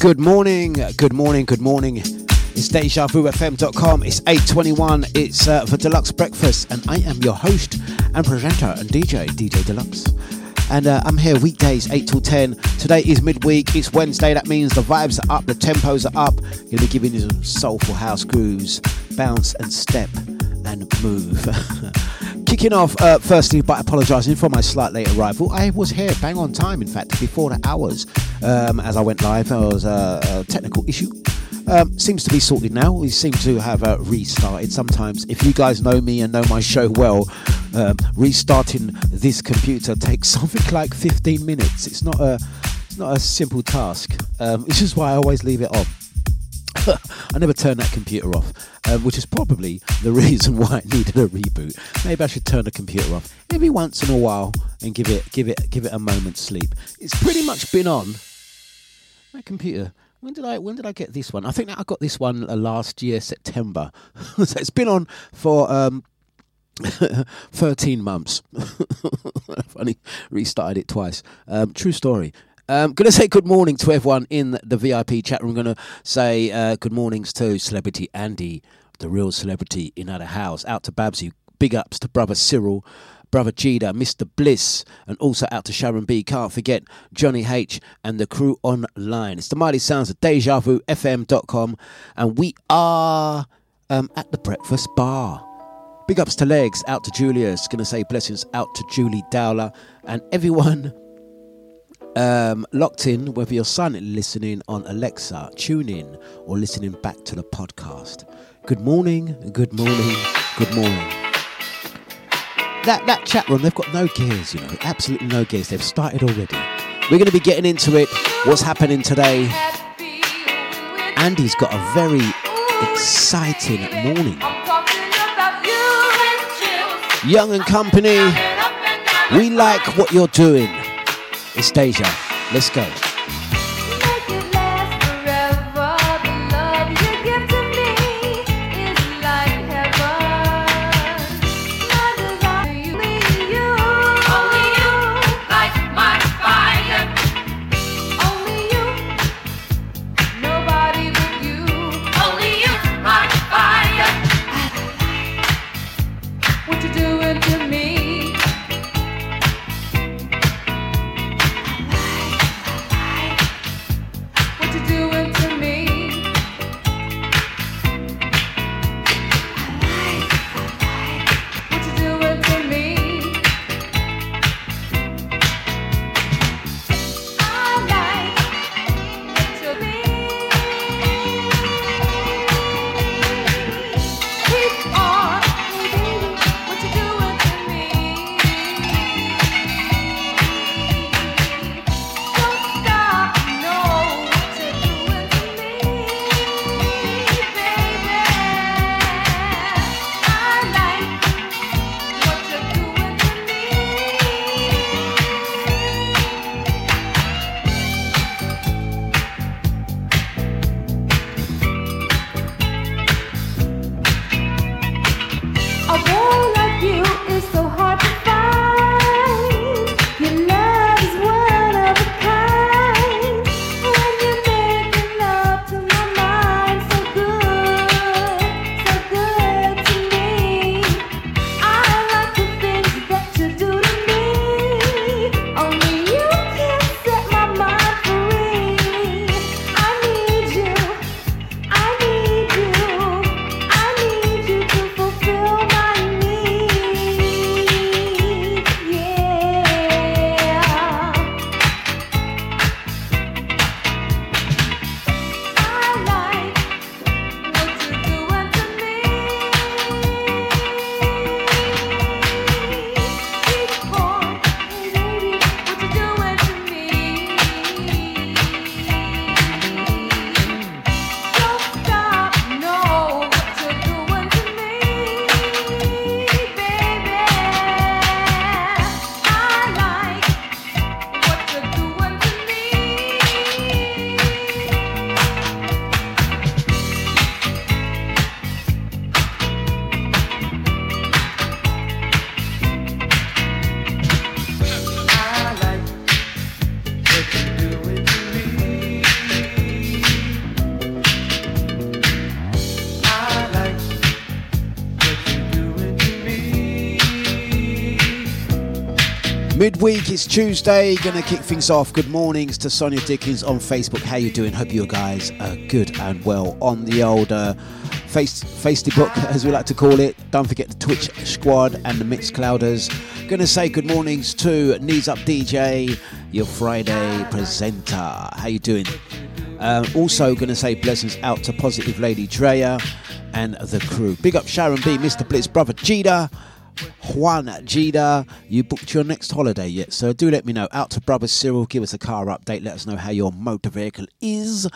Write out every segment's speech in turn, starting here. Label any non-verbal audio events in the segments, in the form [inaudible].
Good morning, good morning, good morning. It's DejaVuFM.com. It's 8.21. It's uh, for Dlux Breakfast, and I am your host and presenter and DJ, DJ Dlux. And uh, I'm here weekdays, 8 till 10. Today is midweek, it's Wednesday. That means the vibes are up, the tempos are up. Gonna be giving you some soulful house grooves, bounce and step and move. [laughs] Kicking off, uh, firstly, by apologising for my slight late arrival. I was here bang on time, in fact, before the hours um, as I went live. There was a, a technical issue. Um, seems to be sorted now. We seem to have uh, restarted. Sometimes, if you guys know me and know my show well, um, restarting this computer [laughs] takes something like 15 minutes. It's not a, it's not a simple task. Um, this is why I always leave it on. [laughs] I never turn that computer off, um, which is probably the [laughs] reason why it needed a reboot. Maybe I should turn the computer off every once in a while and give it give it give it a moment's sleep. It's pretty much been on. My computer. When did I when did I get this one? I think I got this one uh, last year September. [laughs] so it's been on for um, [laughs] 13 months. [laughs] Funny, restarted it twice. Um, true story. I'm um, going to say good morning to everyone in the VIP chat room. I'm going to say uh, good mornings to Celebrity Andy, the real celebrity in our house. Out to Babsy. Big ups to brother Cyril, brother Jida, Mr. Bliss, and also out to Sharon B. Can't forget Johnny H. and the crew online. It's the mighty sounds of DejaVuFM.com, and we are um, at the breakfast bar. Big ups to Legs, out to Julius. Gonna say blessings out to Julie Dowler and everyone um, locked in, whether you're silently listening on Alexa, tune in, or listening back to the podcast. Good morning, good morning, good morning. That that chat room, they've got no gears, you know, absolutely no gears. They've started already. We're going to be getting into it. What's happening today? Andy's got a very exciting morning. Young and company, we like what you're doing. It's Deja. Let's go. Midweek, it's Tuesday. Gonna kick things off. Good mornings to Sonia Dickens on Facebook. How you doing? Hope you guys are good and well on the old uh, face Facebook [laughs] as we like to call it. Don't forget the Twitch squad and the Mixclouders. Gonna say good mornings to Knees Up DJ, your Friday presenter. How you doing? Um, also gonna say blessings out to Positive Lady Drea and the crew. Big up Sharon B, Mr. Blitz, brother Jida. Juan Jida, you booked your next holiday yet? So do let me know. Out to Brother Cyril, give us a car update. Let us know how your motor vehicle is.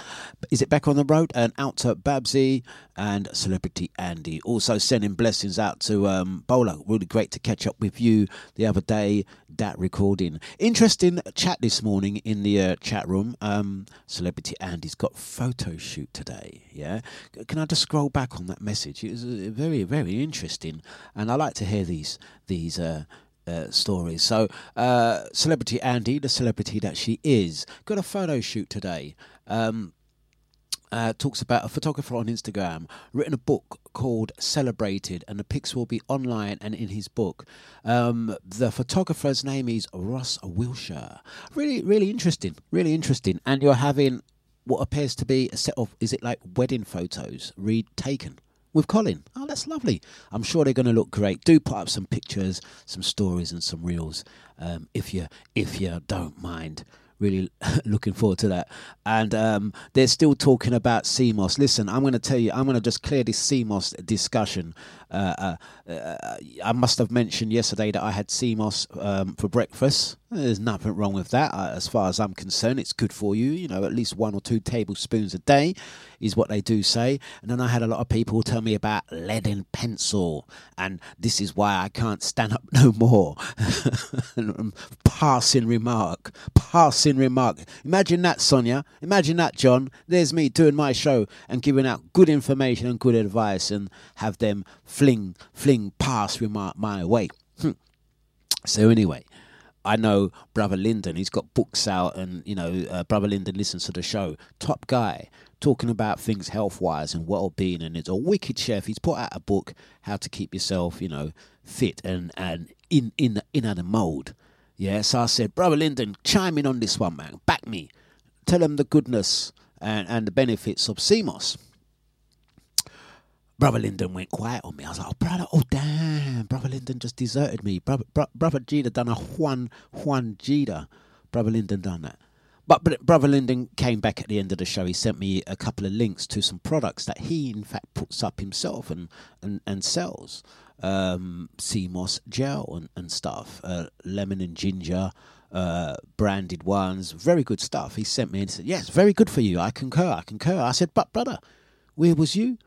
Is it back on the road? And out to Babsy and Celebrity Andy. Also sending blessings out to um, Bolo. Really great to catch up with you the other day. That recording. Interesting chat this morning in the uh, chat room. Um, Celebrity Andy's got photo shoot today. Yeah. Can I just scroll back on that message? It was uh, very, very interesting. And I like to hear these these uh, uh, stories. So, uh, celebrity Andy, the celebrity that she is, got a photo shoot today. Um, uh, talks about a photographer on Instagram written a book called Celebrated, and the pics will be online and in his book. Um, the photographer's name is Ross Wilshire. Really, really interesting. Really interesting. And you're having what appears to be a set of is it like wedding photos retaken with Colin. Oh, that's lovely. I'm sure they're going to look great. Do put up some pictures, some stories, and some reels um, if you if you don't mind. Really [laughs] looking forward to that. And um, they're still talking about sea moss. Listen, I'm going to tell you, I'm going to just clear this sea moss discussion. Uh, uh, uh, I must have mentioned yesterday that I had sea moss um, for breakfast. There's nothing wrong with that, uh, as far as I'm concerned. It's good for you. You know, at least one or two tablespoons a day is what they do say. And then I had a lot of people tell me about lead and pencil, and this is why I can't stand up [laughs] no more. [laughs] passing remark, passing remark. Imagine that, Sonia. Imagine that, John. There's me doing my show and giving out good information and good advice, and have them fling, fling pass remark my my way. Hmm. so anyway. I know Brother Lyndon, he's got books out, and you know, uh, Brother Lyndon listens to the show. Top guy, talking about things health wise and well being, and it's a wicked chef. He's put out a book, How to Keep Yourself, you know, fit and, and in in in the mold. Yeah, so I said, Brother Lyndon, chime in on this one, man. Back me. Tell them the goodness and, and the benefits of sea moss. Brother Lyndon went quiet on me. I was like, oh, brother, oh, damn. Brother Lyndon just deserted me. Brother, bro, brother done a Juan, Juan Jida. Brother Lyndon done that. But, but Brother Lyndon came back at the end of the show. He sent me a couple of links to some products that he, in fact, puts up himself and, and, and sells. Um, sea moss gel and, and stuff, uh, lemon and ginger, uh, branded ones, very good stuff. He sent me and said, Yes, very good for you. I concur, I concur. I said, But, brother, where was you?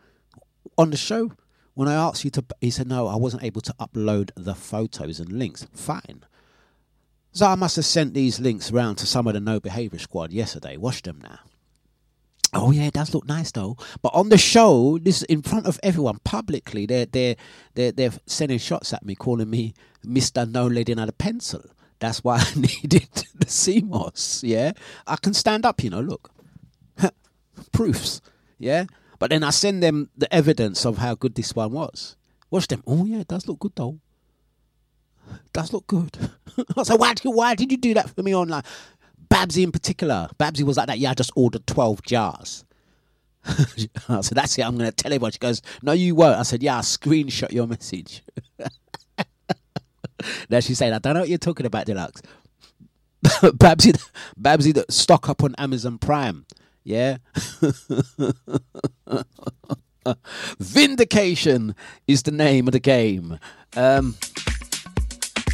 On the show when I asked you to, he said, no, I wasn't able to upload the photos and links. Fine. So I must have sent these links around to some of the no behavior squad yesterday. Watch them now. Oh yeah, it does look nice though. But on the show, this in front of everyone publicly, they're they're they're they're sending shots at me, calling me Mister No Lady Not a Pencil. That's why [laughs] I needed the sea moss. Yeah, I can stand up. You know, look, [laughs] proofs. Yeah, but then I send them the evidence of how good this one was. Watch them. Oh yeah, it does look good though. It does look good. [laughs] I said, why, why did you do that for me online? Babsy in particular. Babsy was like that. Yeah, I just ordered 12 jars. [laughs] I said, that's it. I'm going to tell everyone. She goes, no, you won't. I said, yeah, I'll screenshot your message. [laughs] now she's saying, I don't know what you're talking about, Dlux. Babsy, Babsy, stock up on Amazon Prime. Yeah. Vindication is the name of the game. Um,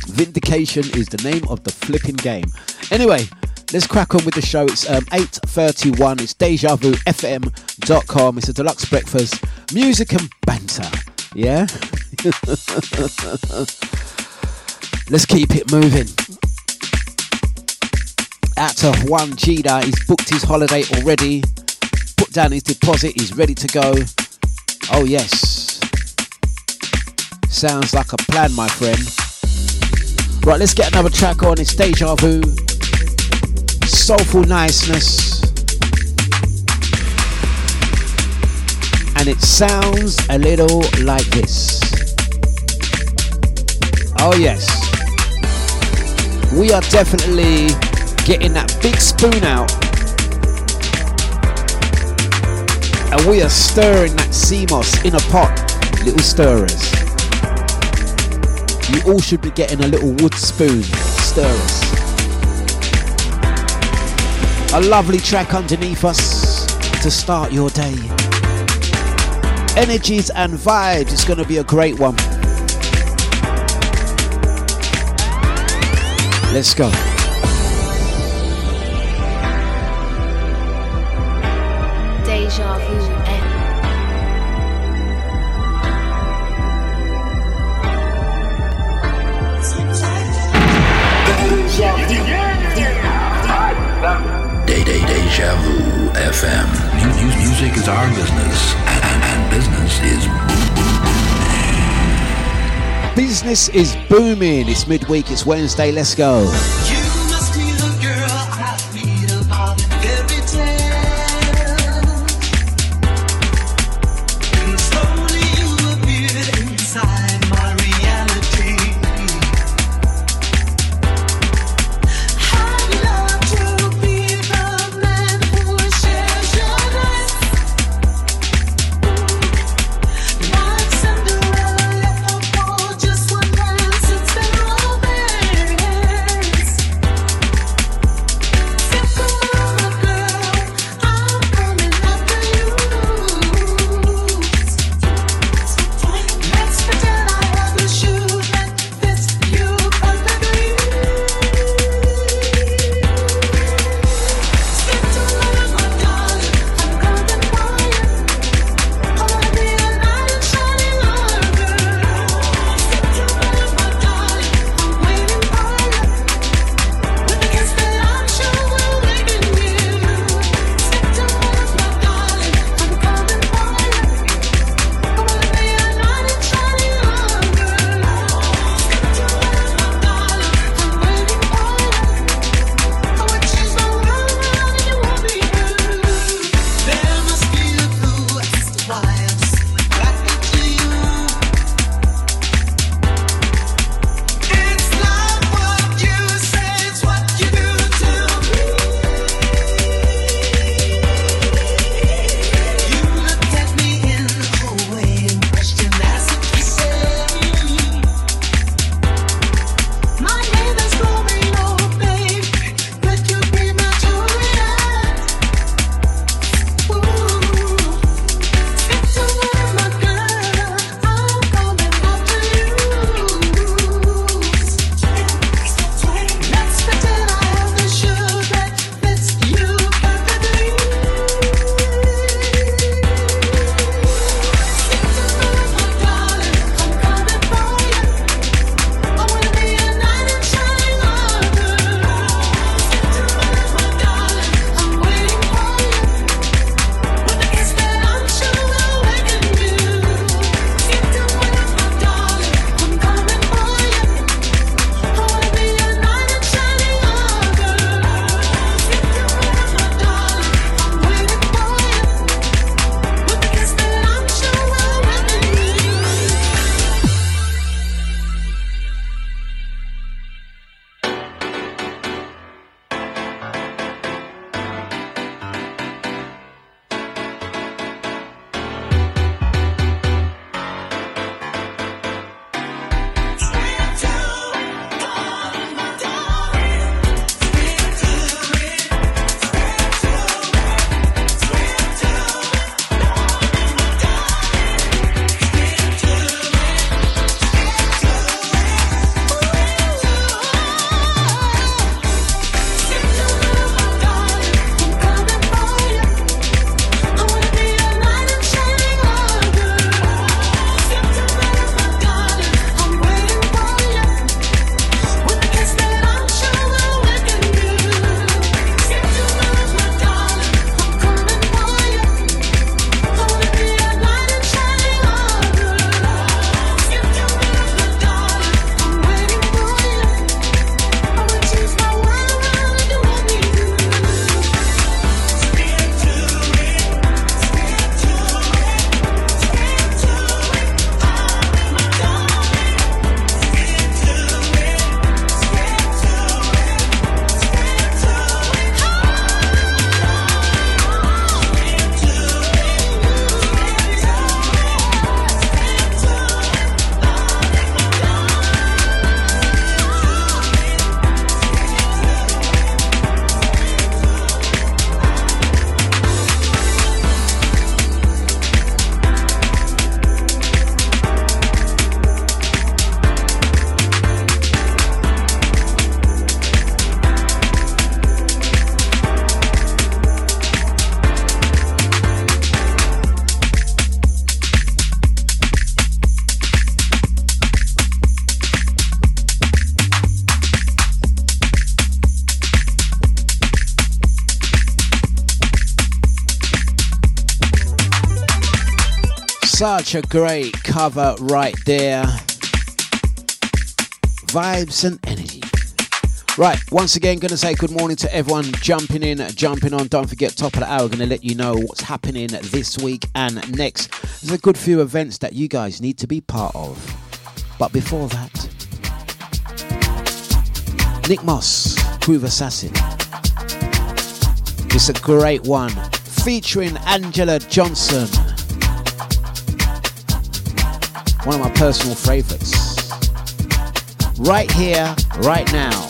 Vindication is the name of the flipping game. Anyway, let's crack on with the show. It's um, 8.31. It's DejaVuFM.com. It's a Dlux breakfast. Music and banter. Yeah? [laughs] let's keep it moving. Out to Juan Jida. He's booked his holiday already. Put down his deposit. He's ready to go. Oh, yes. Sounds like a plan, my friend. Right, let's get another track on. It's Deja Vu. Soulful niceness. And it sounds a little like this. Oh, yes. We are definitely getting that big spoon out And we are stirring that sea moss in a pot. Little stirrers. You all should be getting a little wood spoon. Stirrers. A lovely track underneath us to start your day. Energies and vibes. It's going to be a great one. Let's go. Deja Vu FM. Mu- Music is our business, and, and, and business is Business is booming. It's midweek, it's Wednesday. Let's go. Such a great cover right there. Vibes and energy. Right, once again, going to say good morning to everyone jumping in, jumping on. Don't forget, top of the hour, going to let you know what's happening this week and next. There's a good few events that you guys need to be part of. But before that, Nick Moss, Groove Assassin. It's a great one featuring Angela Johnson. One of my personal favorites. Right here, right now.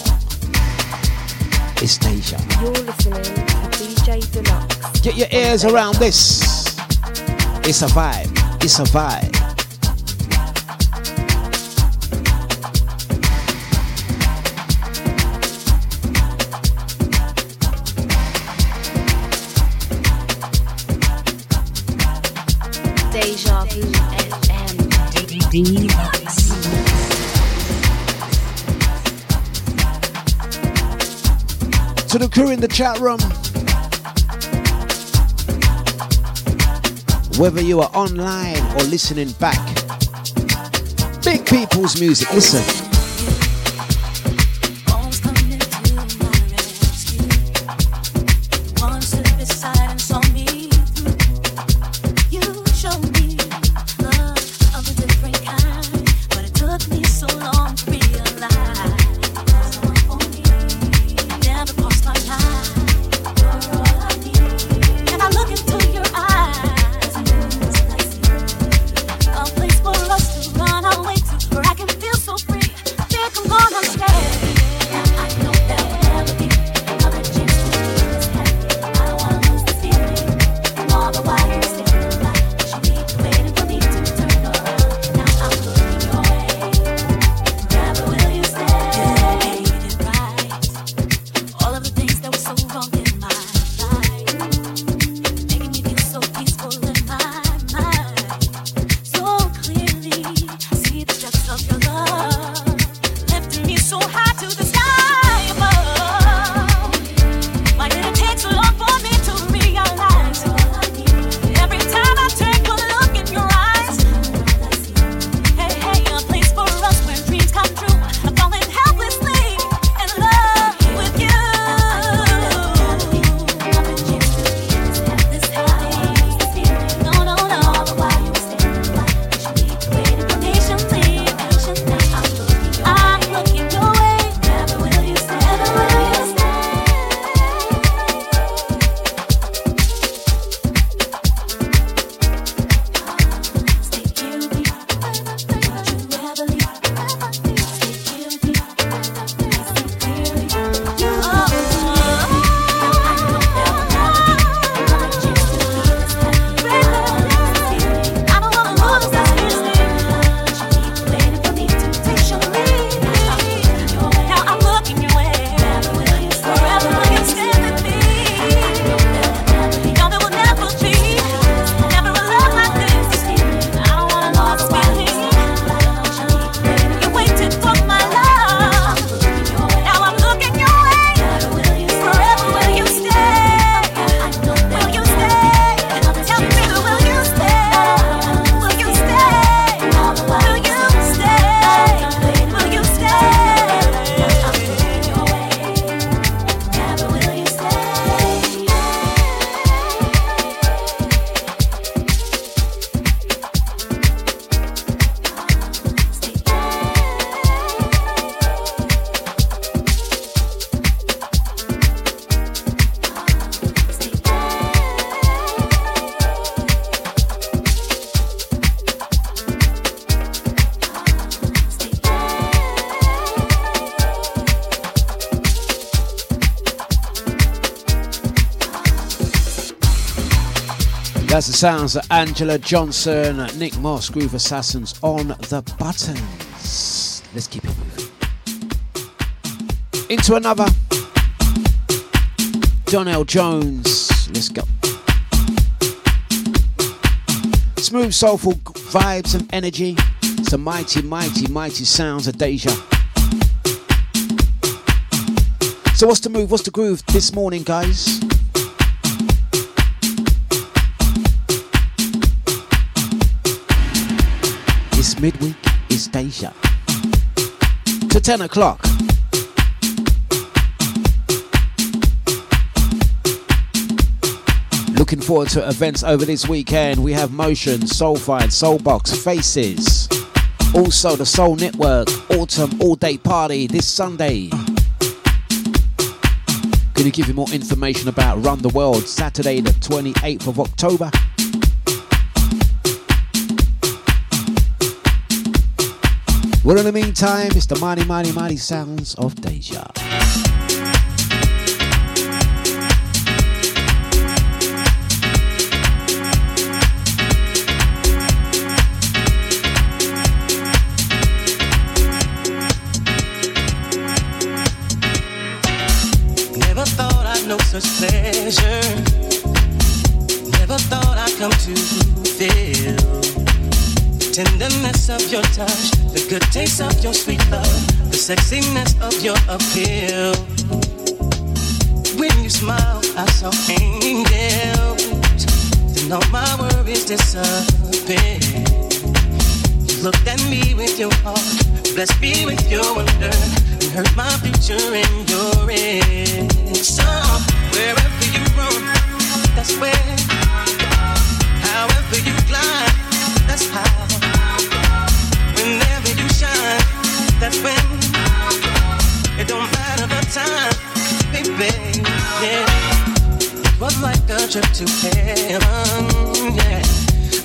It's Deja. You're listening to DJ Dlux. Get your ears around this. It's a vibe. It's a vibe. To the crew in the chat room. Whether you are online or listening back. Big people's music, listen. Sounds of Angela Johnson, Nick Moss, Groove Assassins on the buttons. Let's keep it moving. Into another. Donell Jones. Let's go. Smooth, soulful vibes and energy. Some mighty, mighty, mighty sounds of Deja. So, what's the move? What's the groove this morning, guys? Midweek is Deja. To 10 o'clock. Looking forward to events over this weekend. We have Motion, Soulfire, Soulbox, Faces. Also, the Soul Network Autumn All Day Party this Sunday. Going to give you more information about Run the World Saturday, the 28th of October. Well, in the meantime, it's the mighty, mighty, mighty sounds of Deja. Tenderness of your touch, the good taste of your sweet love, the sexiness of your appeal. When you smile, I saw angels. Then all my worries disappeared. You looked at me with your heart, blessed me with your wonder, and heard my future in your ears. So wherever you roam, that's where. However you glide, that's how. Whenever you shine, that's when. It don't matter the time, baby. Yeah. It was like a trip to heaven, yeah.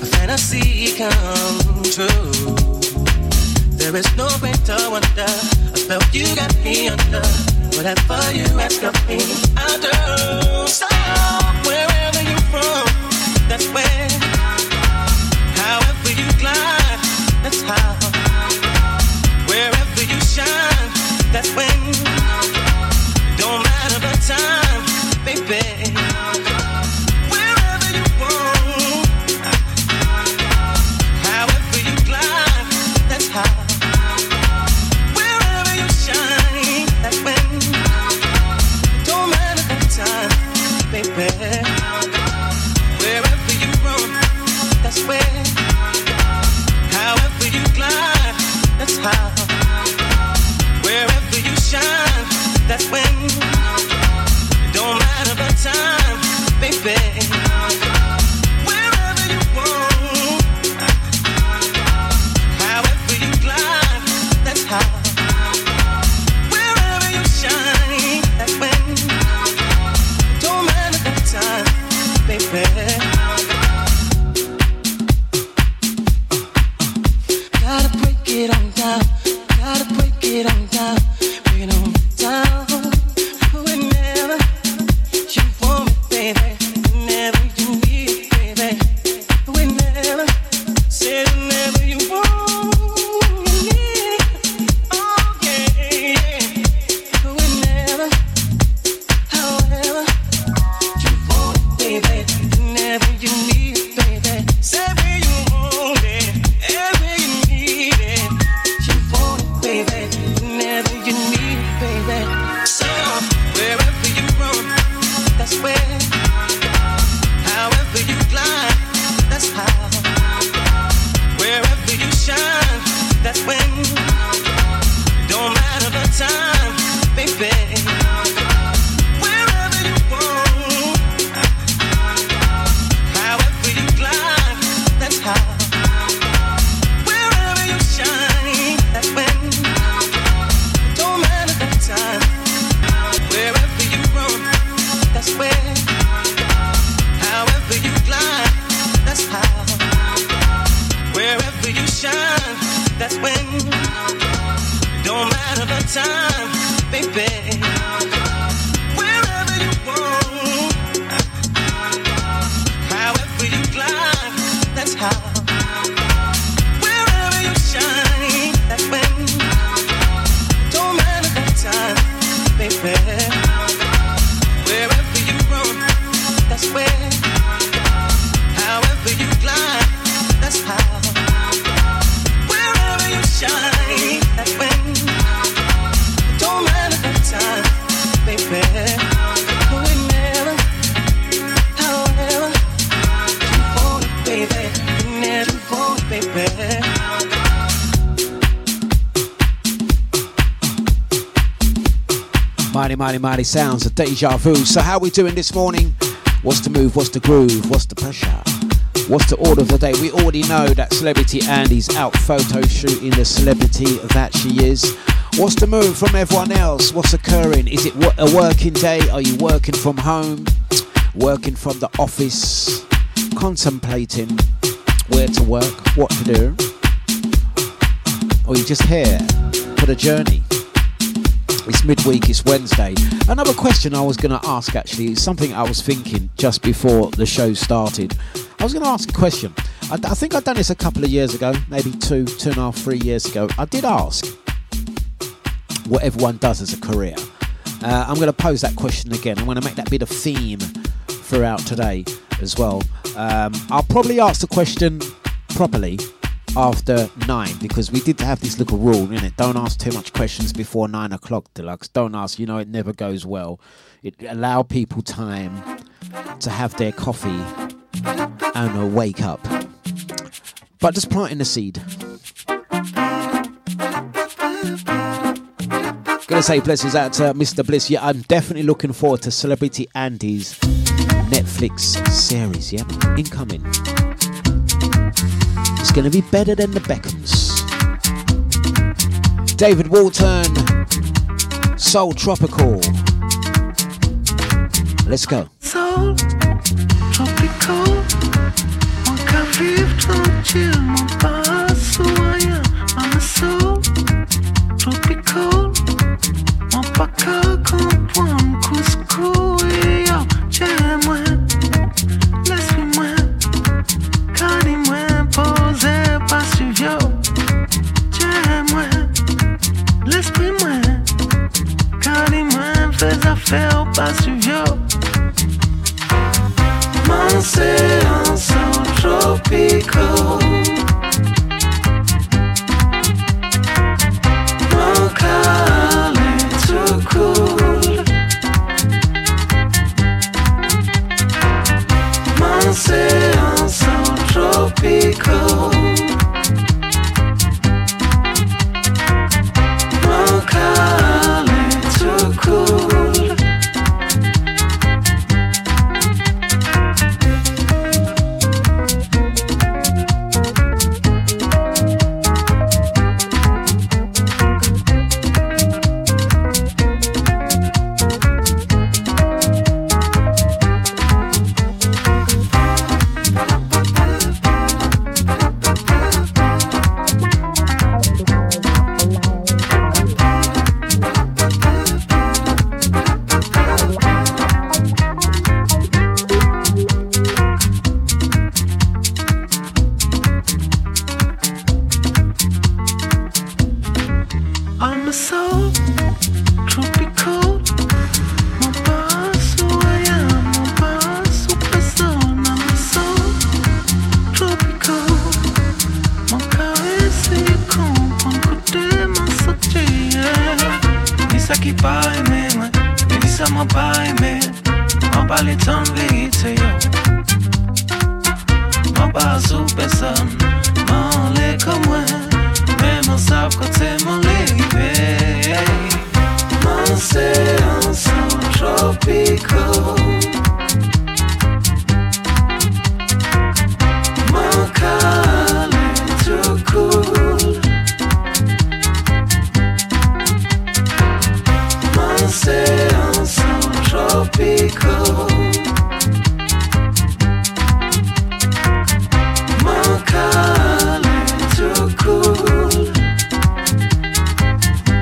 A fantasy come true. There is no greater wonder. A spell you got me under. Whatever you ask of me, I'll do. So wherever you're from, that's where. That's when. Sounds of deja vu. So, how we doing this morning? What's the move? What's the groove? What's the pressure? What's the order of the day? We already know that Celebrity Andy's out photo shooting the celebrity that she is. What's the move from everyone else? What's occurring? Is it a working day? Are you working from home? Working from the office? Contemplating where to work, what to do? Or you just here for the journey? It's midweek, it's Wednesday. Another question I was going to ask actually is something I was thinking just before the show started. I was going to ask a question. I, I think I'd done this a couple of years ago, maybe two, two and a half, three years ago. I did ask what everyone does as a career. Uh, I'm going to pose that question again. I'm going to make that bit of theme throughout today as well. Um, I'll probably ask the question properly after nine because we did have this little rule in it. Don't ask too much questions before nine o'clock, Dlux. Don't ask. You know it never goes well. It allow people time to have their coffee and uh, wake up. But just planting the seed. Gonna say blessings out to Mr. Bliss. Yeah, I'm definitely looking forward to Celebrity Andy's Netflix series. Yeah, incoming. It's going to be better than the Beckhams. David Walton, Soul Tropical. Let's go. Soul tropical. I'm soul tropical, Mes affaires pas suivio Manse en São Tropical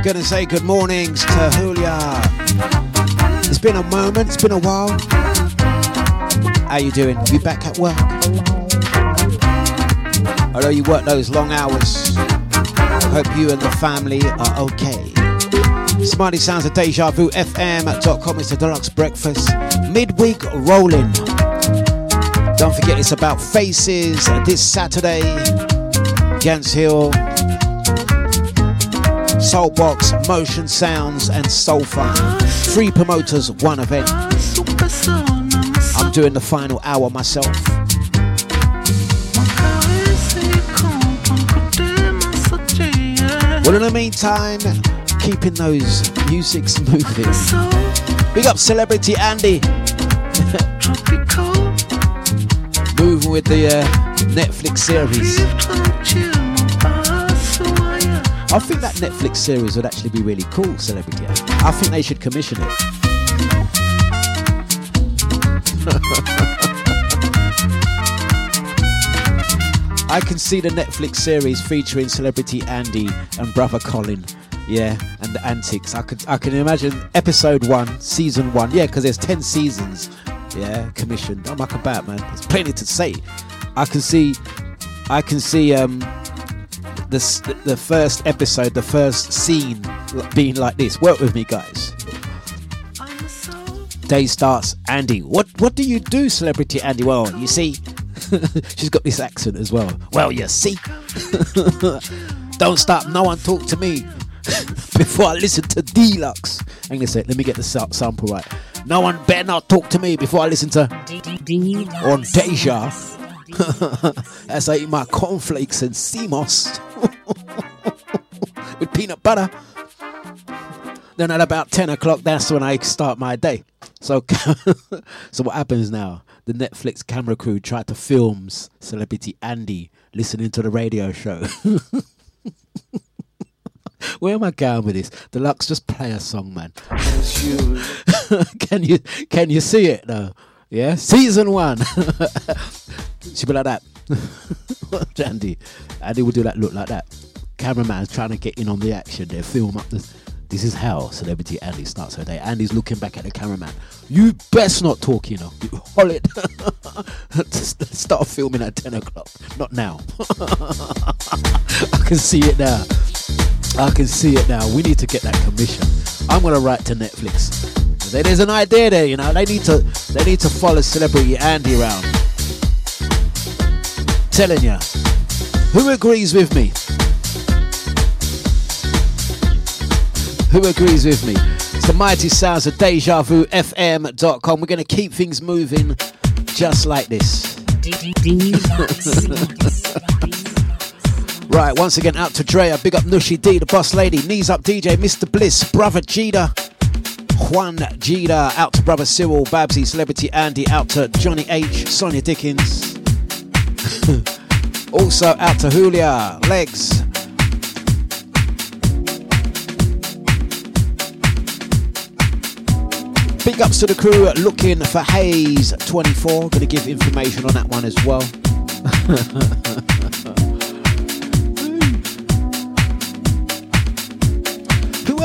Gonna say good mornings to Julia. It's been a moment, it's been a while. How you doing? You back at work? I know you work those long hours. Hope you and the family are okay. Smiley sounds of deja vu FM.com. It's the Dlux breakfast. Midweek rolling. Don't forget it's about faces this Saturday. Gants Hill. Soulbox, Motion Sounds, and Soulfun. Three promoters, one event. I'm soul. Doing the final hour myself. Well, in the meantime, keeping those Music's moving. Big up Celebrity Andy. [laughs] Moving with the uh, Netflix series. I think that Netflix series would actually be really cool, Celebrity I think they should commission it. [laughs] I can see the Netflix series featuring celebrity Andy and brother Colin, yeah, and the antics. I could, I can imagine episode one, season one, yeah, because there's ten seasons, yeah, commissioned. I'm like a Batman. There's plenty to say. I can see, I can see um, the the first episode, the first scene being like this. Work with me, guys. I'm a soul. Day starts. Andy, what what do you do, celebrity Andy? Well, you see, [laughs] she's got this accent as well. Well, you see, [laughs] don't stop. No one talk to me [laughs] before I listen to Dlux. Hang on a sec. Let me get the sample right. No one better not talk to me before I listen to on Deja. [laughs] As I eat my cornflakes and sea moss [laughs] with peanut butter. Then at about 10 o'clock, that's when I start my day. So, [laughs] so what happens now? The Netflix camera crew tried to film celebrity Andy listening to the radio show. Where am I going with this? Dlux, just play a song, man. can you can you see it though? Yeah, season one. [laughs] She'll be like that. [laughs] Andy, Andy will do that look like that. Cameraman's trying to get in on the action. They film up this. This is how celebrity Andy starts her day. Andy's looking back at the cameraman. You best not talk, you know. You it. [laughs] Start filming at 10 o'clock. Not now. I can see it now. I can see it now. We need to get that commission. I'm gonna write to Netflix. There's an idea there, you know. They need to they need to follow celebrity Andy around. Telling ya. Who agrees with me? Who agrees with me? It's the mighty sounds of DejaVuFM.com. We're gonna keep things moving just like this. [laughs] Right, once again, out to Drea. Big up Nushi D, the boss lady. Knees up DJ, Mr. Bliss, brother Jida. Juan Jida, out to brother Cyril, Babsy, Celebrity Andy, out to Johnny H, Sonia Dickens. [laughs] also out to Julia, Legs. Big ups to the crew looking for Hayes 24. Gonna give information on that one as well. [laughs]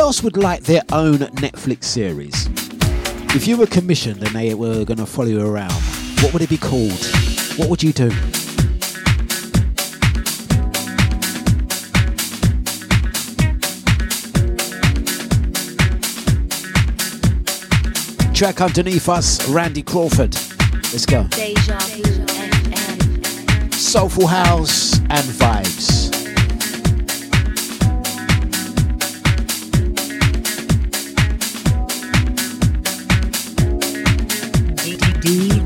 else would like their own Netflix series? If you were commissioned and they were going to follow you around, what would it be called? What would you do? Track underneath us, Randy Crawford. Let's go. Deja Soulful house and vibes. Wishing,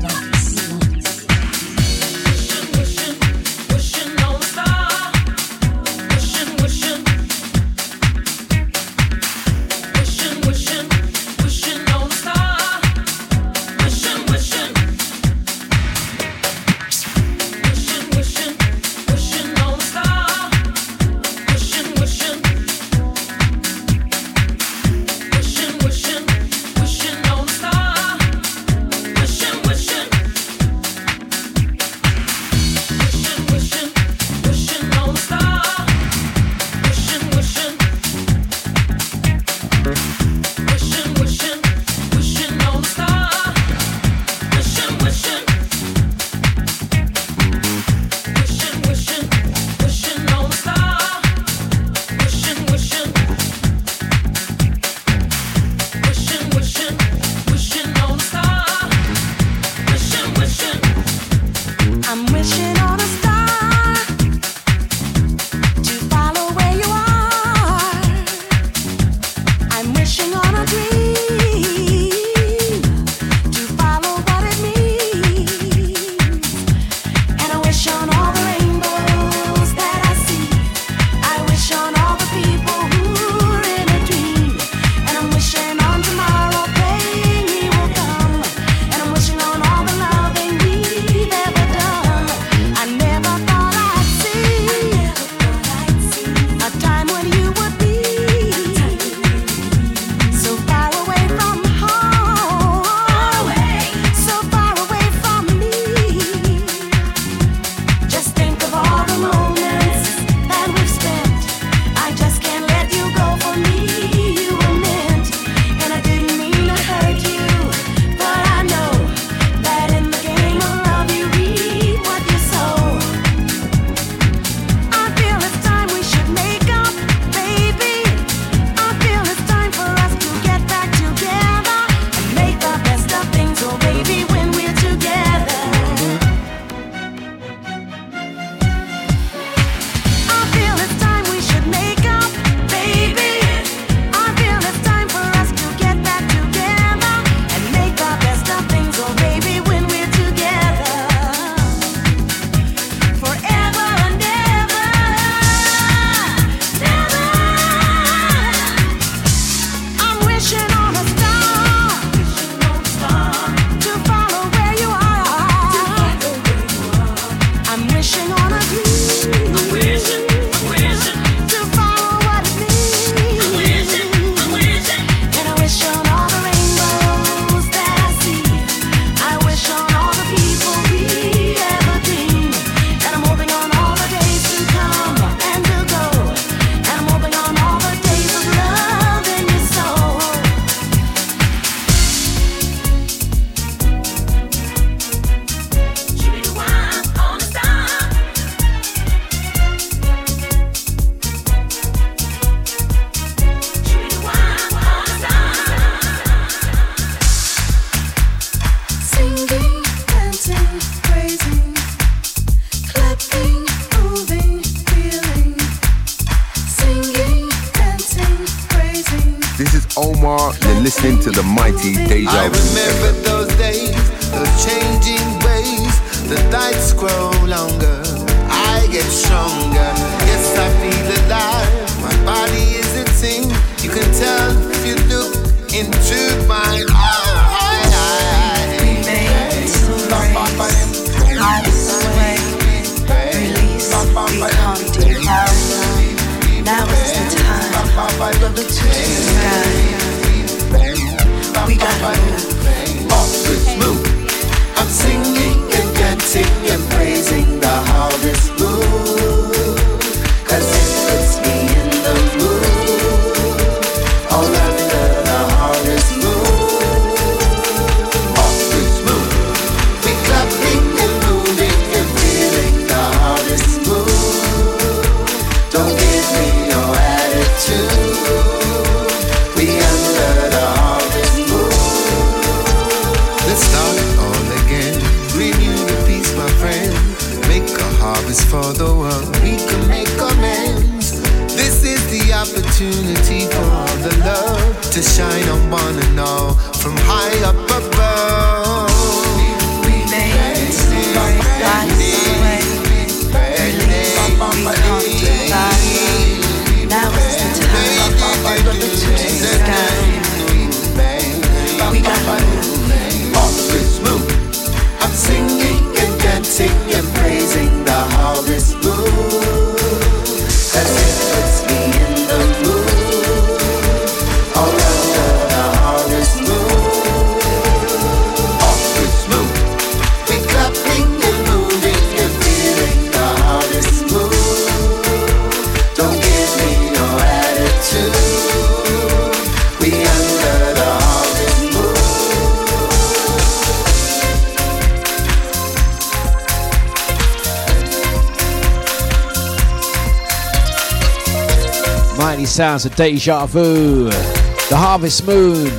sounds of Deja Vu. The Harvest Moon.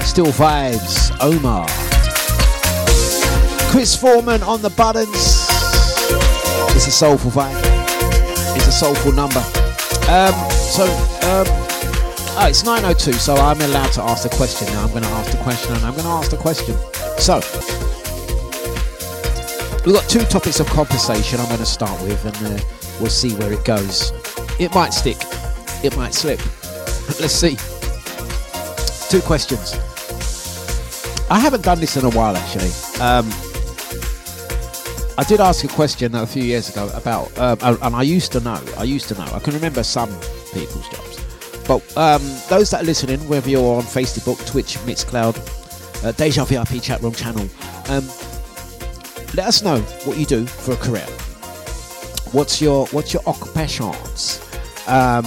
Still vibes. Omar. Chris Foreman on the buttons. It's a soulful vibe. It's a soulful number. Um, so, um, oh, it's 9.02, so I'm allowed to ask the question now. I'm going to ask the question and I'm going to ask the question. So, we've got two topics of conversation I'm going to start with and uh, we'll see where it goes. It might stick, it might slip. Let's see. Two questions. I haven't done this in a while actually. Um, I did ask a question a few years ago about, um, and I used to know, I used to know, I can remember some people's jobs. But um, those that are listening, whether you're on Facebook, Twitch, Mixcloud, uh, Deja VIP chat room channel, um, let us know what you do for a career. What's your what's your occupations? Um,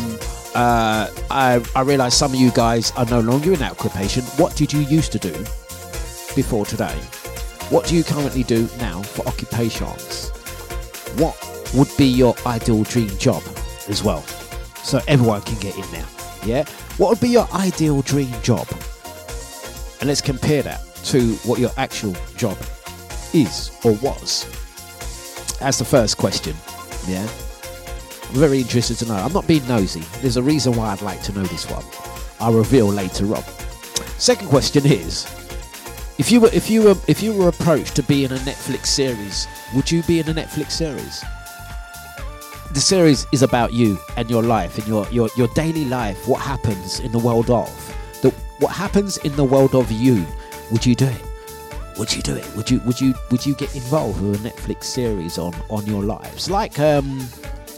uh, I, I realise some of you guys are no longer in occupation. What did you used to do before today? What do you currently do now for occupations? What would be your ideal dream job as well? So everyone can get in there. Yeah? What would be your ideal dream job? And let's compare that to what your actual job is or was. That's the first question. Yeah? Very interested to know. I'm not being nosy. There's a reason why I'd like to know this one. I'll reveal later on. Second question is if you were if you were if you were approached to be in a Netflix series, would you be in a Netflix series? The series is about you and your life and your your, your daily life, what happens in the world of. The what happens in the world of you. Would you do it? Would you do it? Would you would you would you get involved with a Netflix series on on your lives? Like um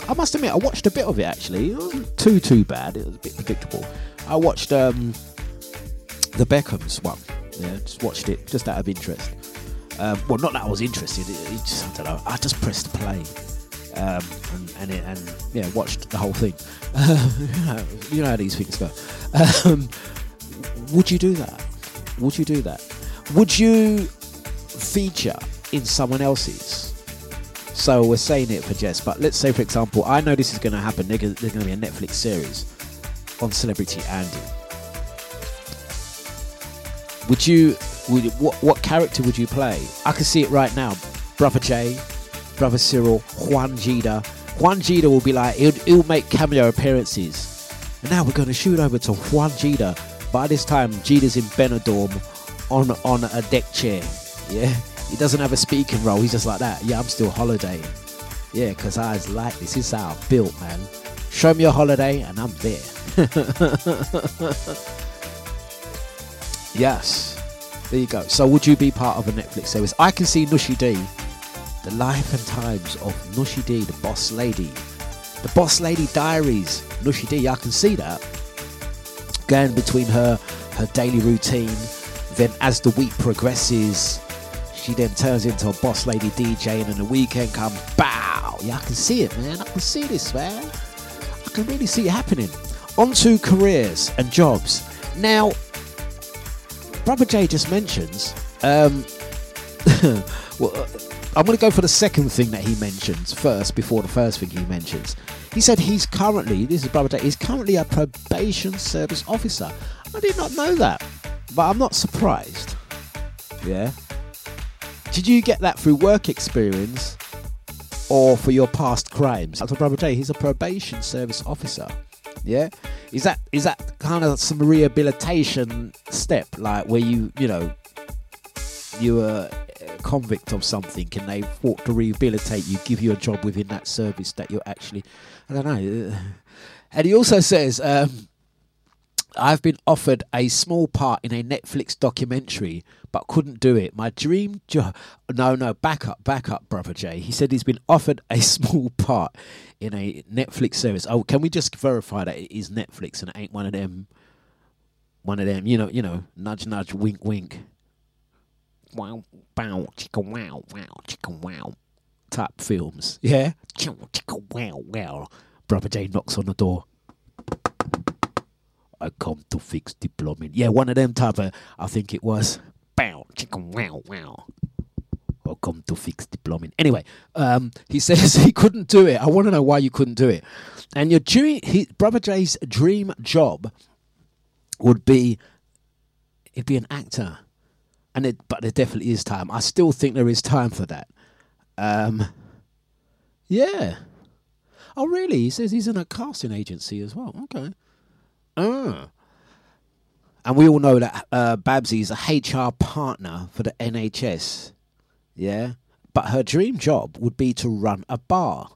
I must admit I watched a bit of it actually. It wasn't too too bad. It was a bit predictable. I watched um the Beckhams one. Yeah, just watched it just out of interest. Um, well, not that I was interested. It, it just, I don't know. I just pressed play, um, and and, it, and yeah, watched the whole thing. [laughs] you, know, how these things go. Um, would you do that? Would you do that? Would you feature in someone else's? So we're saying it for Jess, but let's say, for example, I know this is going to happen. There's going to be a Netflix series on Celebrity Andy. Would you? Would what what character would you play? I can see it right now. Brother Jay, Brother Cyril, Juan Gida. Juan Gida will be like he'll, he'll make cameo appearances. And now we're going to shoot over to Juan Gida By this time, Gina's in Benidorm on on a deck chair. Yeah, he doesn't have a speaking role. He's just like that. Yeah, I'm still holidaying. Yeah, because I was like, this is how I built, man. Show me a holiday, and I'm there. [laughs] yes, there you go. So, would you be part of a Netflix series? I can see Nushi D, the life and times of Nushi D, the boss lady, the boss lady diaries. Nushi D, I can see that going between her her daily routine. Then, as the week progresses, she then turns into a boss lady DJ, and then the weekend comes. Bow! Yeah, I can see it, man. I can see this, man. I can really see it happening. On to careers and jobs. Now, Brother Jay just mentions. Um, [laughs] well, I'm going to go for the second thing that he mentions first before the first thing he mentions. He said he's currently, this is Brother Jay, he's currently a probation service officer. I did not know that, but I'm not surprised. Yeah. Did you get that through work experience or for your past crimes? So Brother J, he's a probation service officer. Yeah, is that is that kind of some rehabilitation step, like where you you know you were a convict of something and they fought to rehabilitate you, give you a job within that service that you're actually I don't know. And he also says. Um, I've been offered a small part in a Netflix documentary, but couldn't do it. My dream job. No, no, back up, back up, brother Jay. He said he's been offered a [laughs] small part in a Netflix series. Oh, can we just verify that it is Netflix and it ain't one of them? One of them, you know, you know, nudge, nudge, wink, wink. Wow, bow, chicka, wow, wow, chicka, wow, type films. Yeah, chicka, wow, wow. Brother Jay knocks on the door. I come to fix the plumbing. Yeah, one of them type of, I think it was. Bow, chicken, wow, wow. I come to fix the plumbing. Anyway, um, he [laughs] says he couldn't do it. I want to know why you couldn't do it. And your dream, he, Brother Jay's dream job would be, he'd be an actor. And it, but there definitely is time. I still think there is time for that. Um, yeah. Oh, really? He says he's in a casting agency as well. Okay. Ah. And we all know that uh, Babsy is a HR partner for the NHS. Yeah. But her dream job would be to run a bar.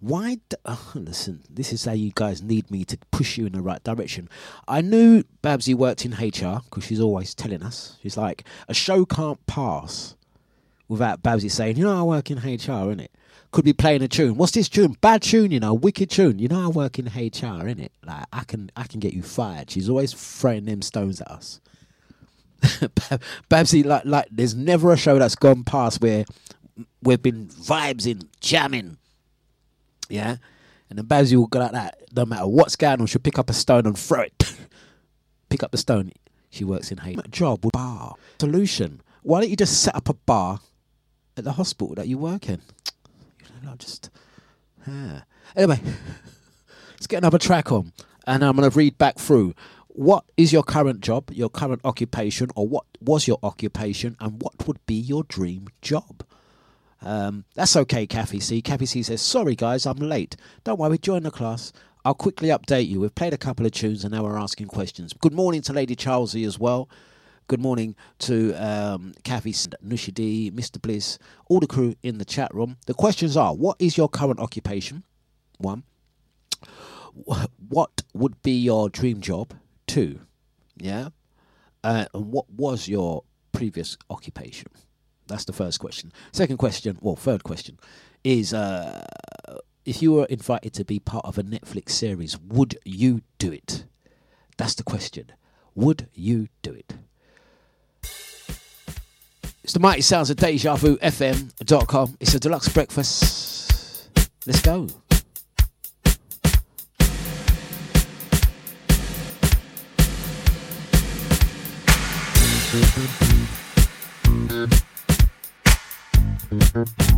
Why? D- oh, [laughs] listen, this is how you guys need me to push you in the right direction. I knew Babsy worked in HR because she's always telling us. She's like, a show can't pass without Babsy saying, you know, I work in HR, innit? Could be playing a tune. What's this tune? Bad tune, you know, wicked tune. You know, I work in HR, innit? Like, I can, I can get you fired. She's always throwing them stones at us. [laughs] Babsy, like, like, there's never a show that's gone past where we've been vibes in, jamming. Yeah? And then Babsy will go like that. No matter what's going on, she'll pick up a stone and throw it. [laughs] pick up the stone. She works in HR. Job bar. Solution. Why don't you just set up a bar at the hospital that you work in? Know, just. Yeah. Anyway, [laughs] let's get another track on. And I'm going to read back through. What is your current job, your current occupation, or what was your occupation, and what would be your dream job? Um, that's okay, Kathy C. Kathy C says, Sorry, guys, I'm late. Don't worry, join the class. I'll quickly update you. We've played a couple of tunes and now we're asking questions. Good morning to Lady Charlesy as well. Good morning to um, Kathy, C, Nushi D, Mr. Bliss, all the crew in the chat room. The questions are What is your current occupation? One. What would be your dream job? Two. Yeah. Uh, and what was your previous occupation? That's the first question. Second question, well, third question, is uh, if you were invited to be part of a Netflix series, would you do it? That's the question. Would you do it? It's the mighty sounds of Deja Vu FM.com. It's a Dlux breakfast. Let's go.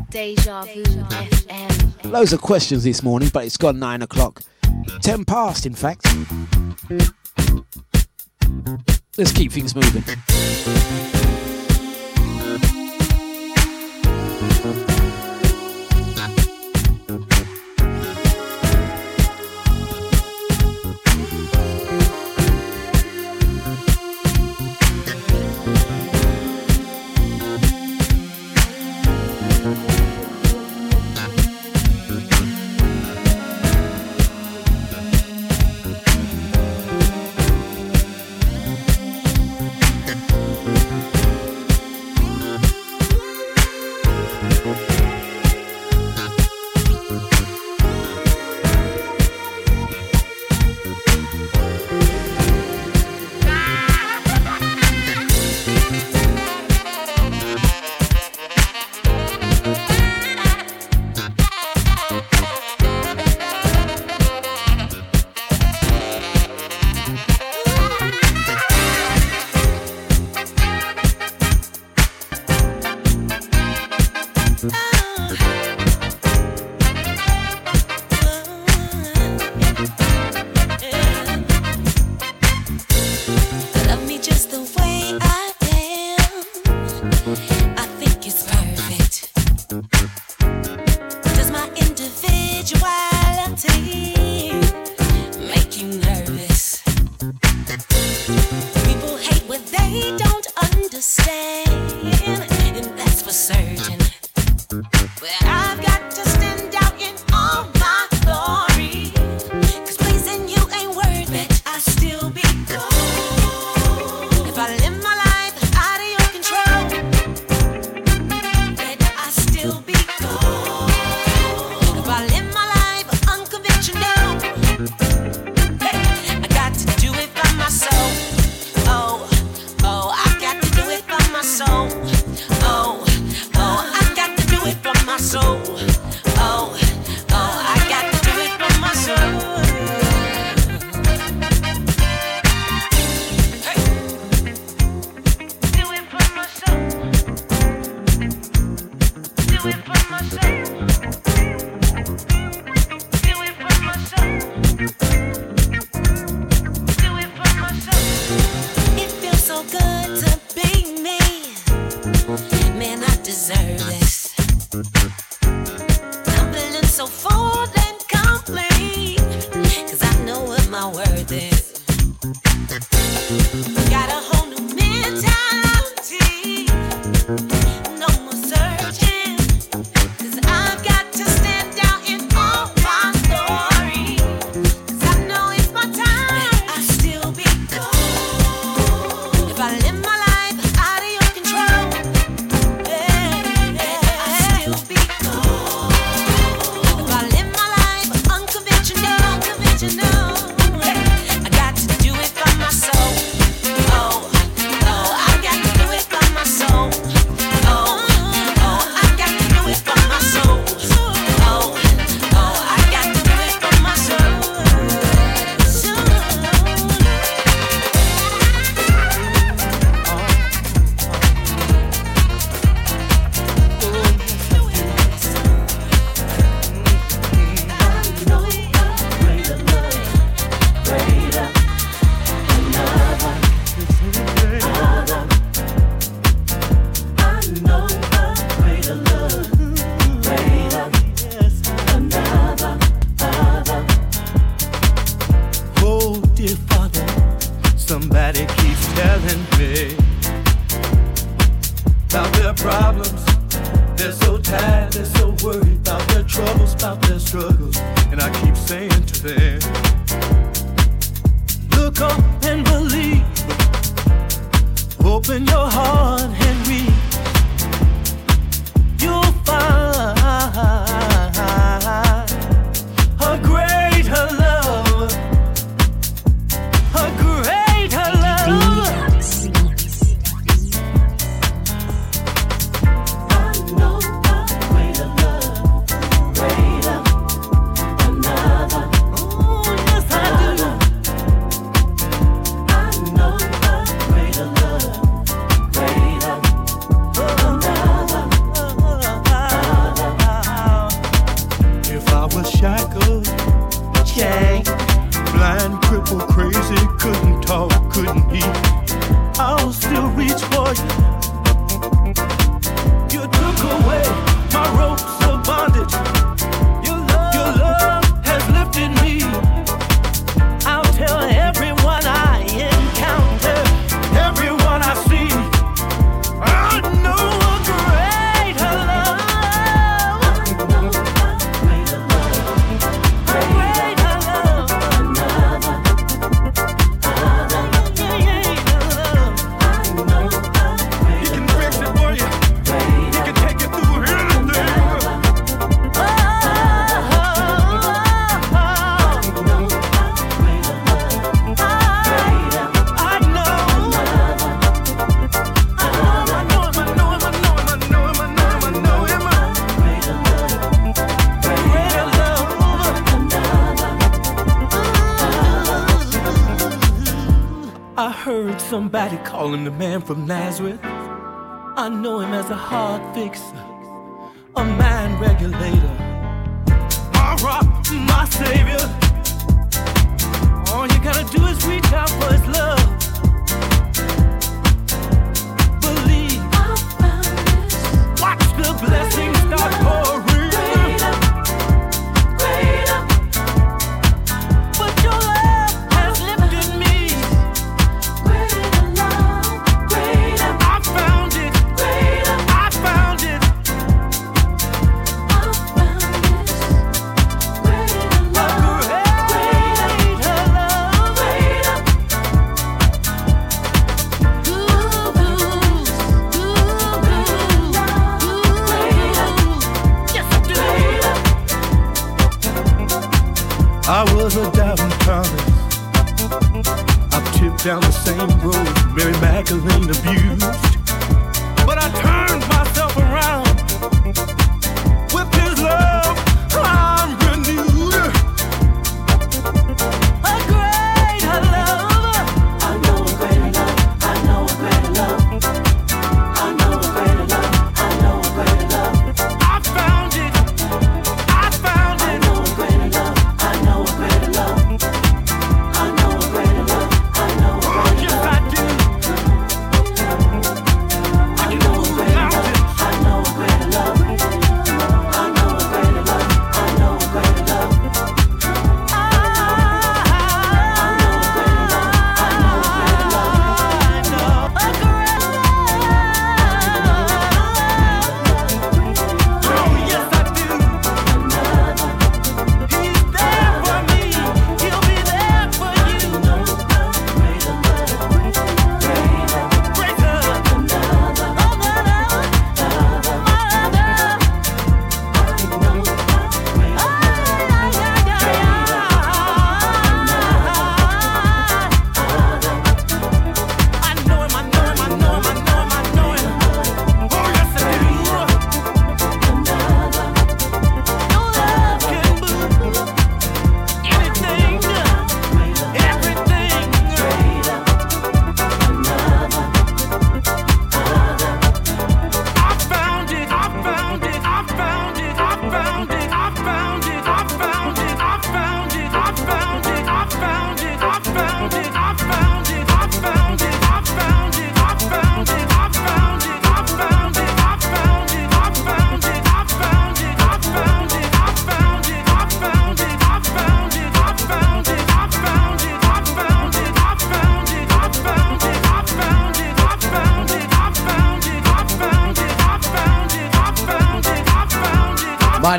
Deja Vu FM. Loads of questions this morning, but it's gone nine o'clock. Ten past, in fact. Let's keep things moving.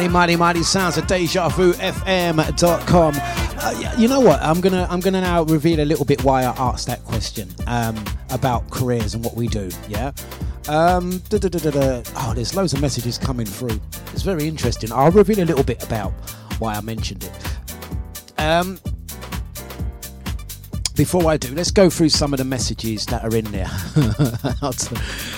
Mighty, mighty, sounds of DejaVuFM.com. Uh, you know what? I'm gonna, I'm gonna now reveal a little bit why I asked that question um, about careers and what we do. Yeah. Um. Oh, there's loads of messages coming through. It's very interesting. I'll reveal a little bit about why I mentioned it. Um, before I do, let's go through some of the messages that are in there. [laughs]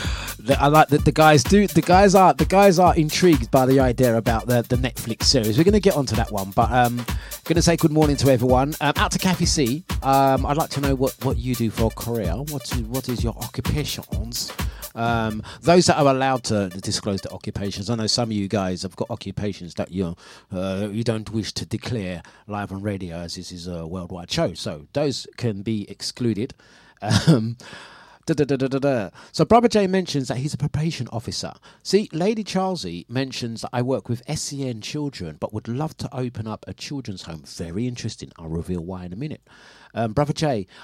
I like that the guys do. The guys are the guys are intrigued by the idea about the, the Netflix series. We're going to get onto that one, but um, going to say good morning to everyone. Um, out to Kathy C. Um, I'd like to know what, what you do for a career. What is, what is your occupations? Um, those that are allowed to disclose their occupations. I know some of you guys have got occupations that you uh, you don't wish to declare live on radio, as this is a worldwide show. So those can be excluded. Um, Da, da, da, da, da, da. So Brother J mentions that he's a probation officer. See, Lady Charlesy mentions that I work with SEN children, but would love to open up a children's home. Very interesting. I'll reveal why in a minute. Um, Brother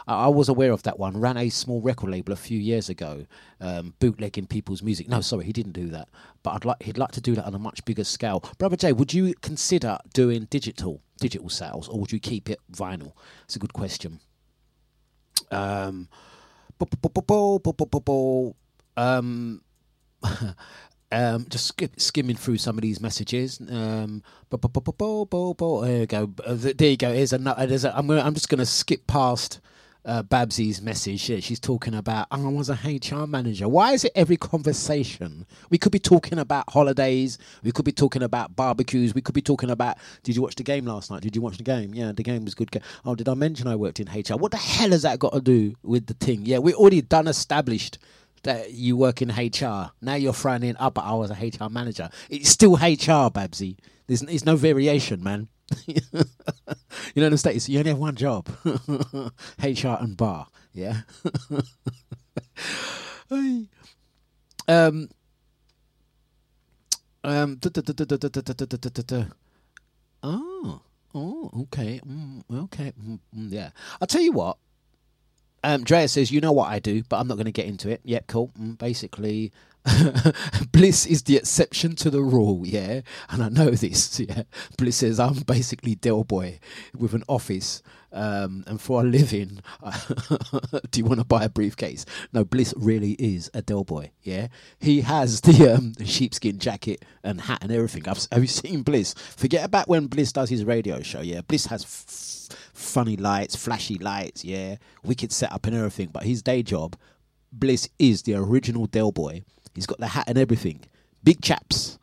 I was aware of that one. Ran a small record label a few years ago, um, bootlegging people's music. No, sorry, he didn't do that. But I'd like he'd like to do that on a much bigger scale. Brother J, would you consider doing digital digital sales, or would you keep it vinyl? It's a good question. Um, um, um, just skip, skimming through some of these messages. Um, there you go. There you go. Here's a. nu- uh, There's a I'm gonna. I'm just gonna skip past. Uh, Babsy's message. Yeah, she's talking about "Oh, I was a HR manager. Why is it every conversation? We could be talking about holidays. We could be talking about barbecues. We could be talking about. Did you watch the game last night? Did you watch the game? Yeah, the game was good. Oh, did I mention I worked in HR? What the hell has that got to do with the thing? Yeah, we already done established that you work in HR. Now you're throwing in, oh, I was a HR manager. It's still HR, Babsy. There's, there's no variation, man you know, in the States, you only have one job HR and bar. Yeah. um, um, oh, oh, okay, mm, okay, mm, yeah. I'll tell you what. Um, Drea says, "You know what I do, but I'm not going to get into it." Yep, yeah, cool. Mm, basically, [laughs] Bliss is the exception to the rule. Yeah, and I know [laughs] this. Yeah, Bliss says, "I'm basically Del Boy with an office, um, and for a living, [laughs] do you want to buy a briefcase?" No, Bliss really is a Del Boy. Yeah, he has the, um, sheepskin jacket and hat and everything. I've, have you seen Bliss? Forget about when Bliss does his radio show. Yeah, Bliss has. F- funny lights, flashy lights, yeah, wicked setup and everything. But his day job, Bliss is the original Del Boy. He's got the hat and everything. Big chaps.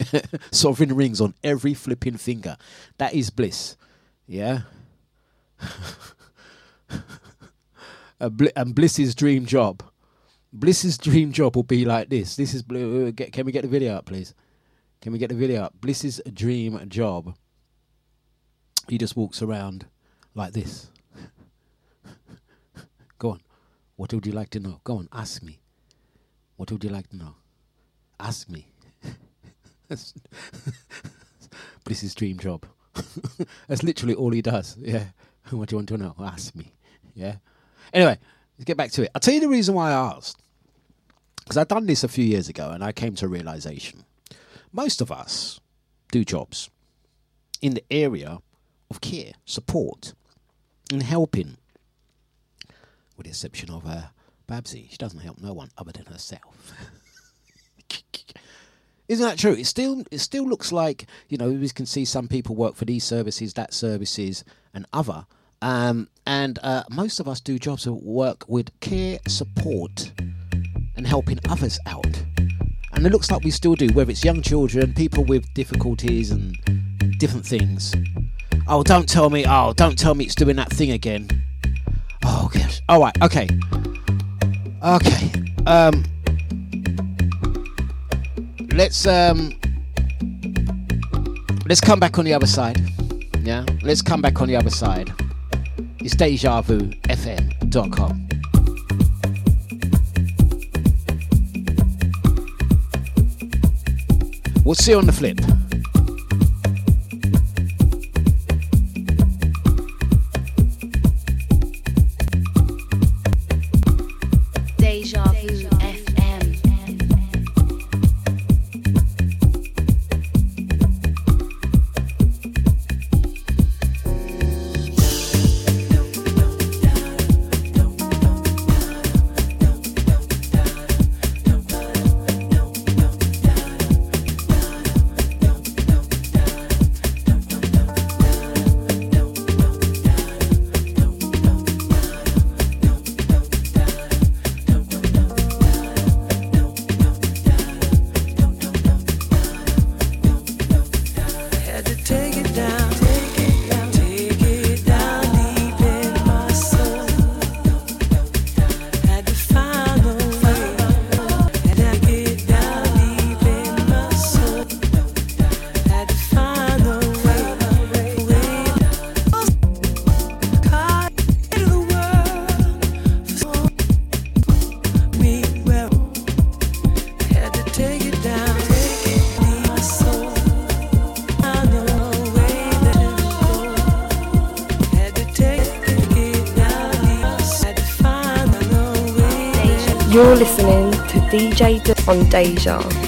[laughs] Sovereign rings on every flipping finger. That is Bliss. Yeah. [laughs] And Bliss's dream job. Bliss's dream job will be like this. This is blue. Uh, get, can we get the video up, please? Can we get the video up? Bliss's dream job. He just walks around like this. [laughs] Go on. What would you like to know? Go on, ask me. What would you like to know? Ask me. [laughs] Bliss's dream job. [laughs] That's literally all he does. Yeah. [laughs] What do you want to know? Ask me. Yeah. Anyway, let's get back to it. I'll tell you the reason why I asked. Because I'd done this a few years ago and I came to a realization. Most of us do jobs in the area of care, support, and helping. With the exception of uh, Babsy. She doesn't help no one other than herself. [laughs] Isn't that true? It still it still looks like you know we can see some people work for these services, that services, and other. Um, and uh, most of us do jobs that work with care, support, and helping others out. And it looks like we still do, whether it's young children, people with difficulties, and different things. Oh, don't tell me! Oh, don't tell me it's doing that thing again. Oh gosh. All right. Okay. Okay. Um. Let's um. Let's come back on the other side. Yeah. Let's come back on the other side. It's DejaVuFM.com. We'll see you on the flip. DJ on Deja.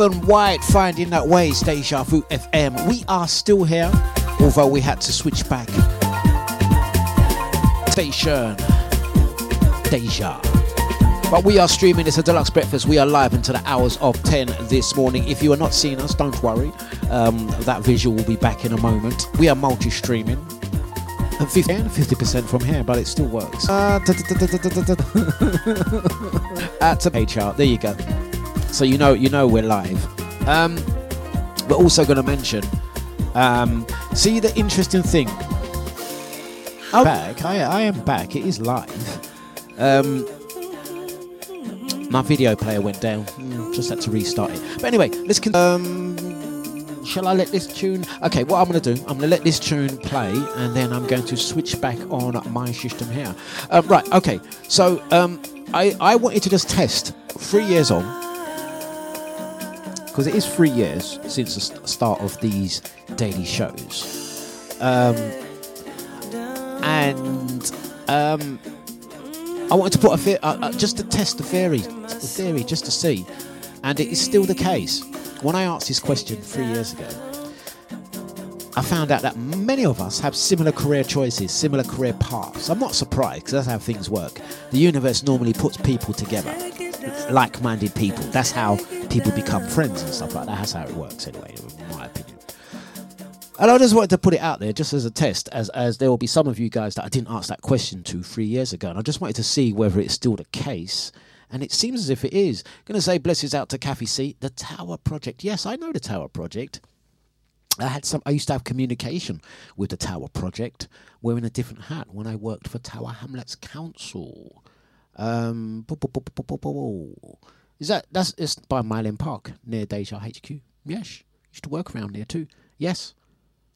Ethan White finding that way, Deja Vu FM. We are still here, although we had to switch back. Station Deja. But we are streaming. It's a Dlux breakfast. We are live until the hours of 10 this morning. If you are not seeing us, don't worry. Um, that visual will be back in a moment. We are multi streaming. And 50, 50% from here, but it still works. Uh. [laughs] At the page chart. There you go. So you know you know we're live. Um, we're also going to mention. Um, see the interesting thing. I'm back. I, I am back. It is live. Um, my video player went down. Mm, just had to restart it. But anyway, let's. Con- um, shall I let this tune? Okay, what I'm going to do, I'm going to let this tune play, and then I'm going to switch back on my system here. Um, right. Okay. So um, I I wanted to just test three years on because it is three years since the start of these daily shows. Um, and um, I wanted to put a the- uh, uh, just to test the theory, the theory, just to see, and it is still the case. When I asked this question three years ago, I found out that many of us have similar career choices, similar career paths. I'm not surprised because that's how things work. The universe normally puts people together, like-minded people. That's how people become friends and stuff like that. That's how it works, anyway, in my opinion. And I just wanted to put it out there just as a test, as as there will be some of you guys that I didn't ask that question to three years ago, and I just wanted to see whether it's still the case. And it seems as if it is. Going to say blessings out to Kathy C. The Tower Project. Yes, I know the Tower Project. I had some. I used to have communication with the Tower Project, wearing a different hat when I worked for Tower Hamlets Council. Um, is that that's it's by Mile End Park near Deja HQ? Yes, used to work around there too. Yes,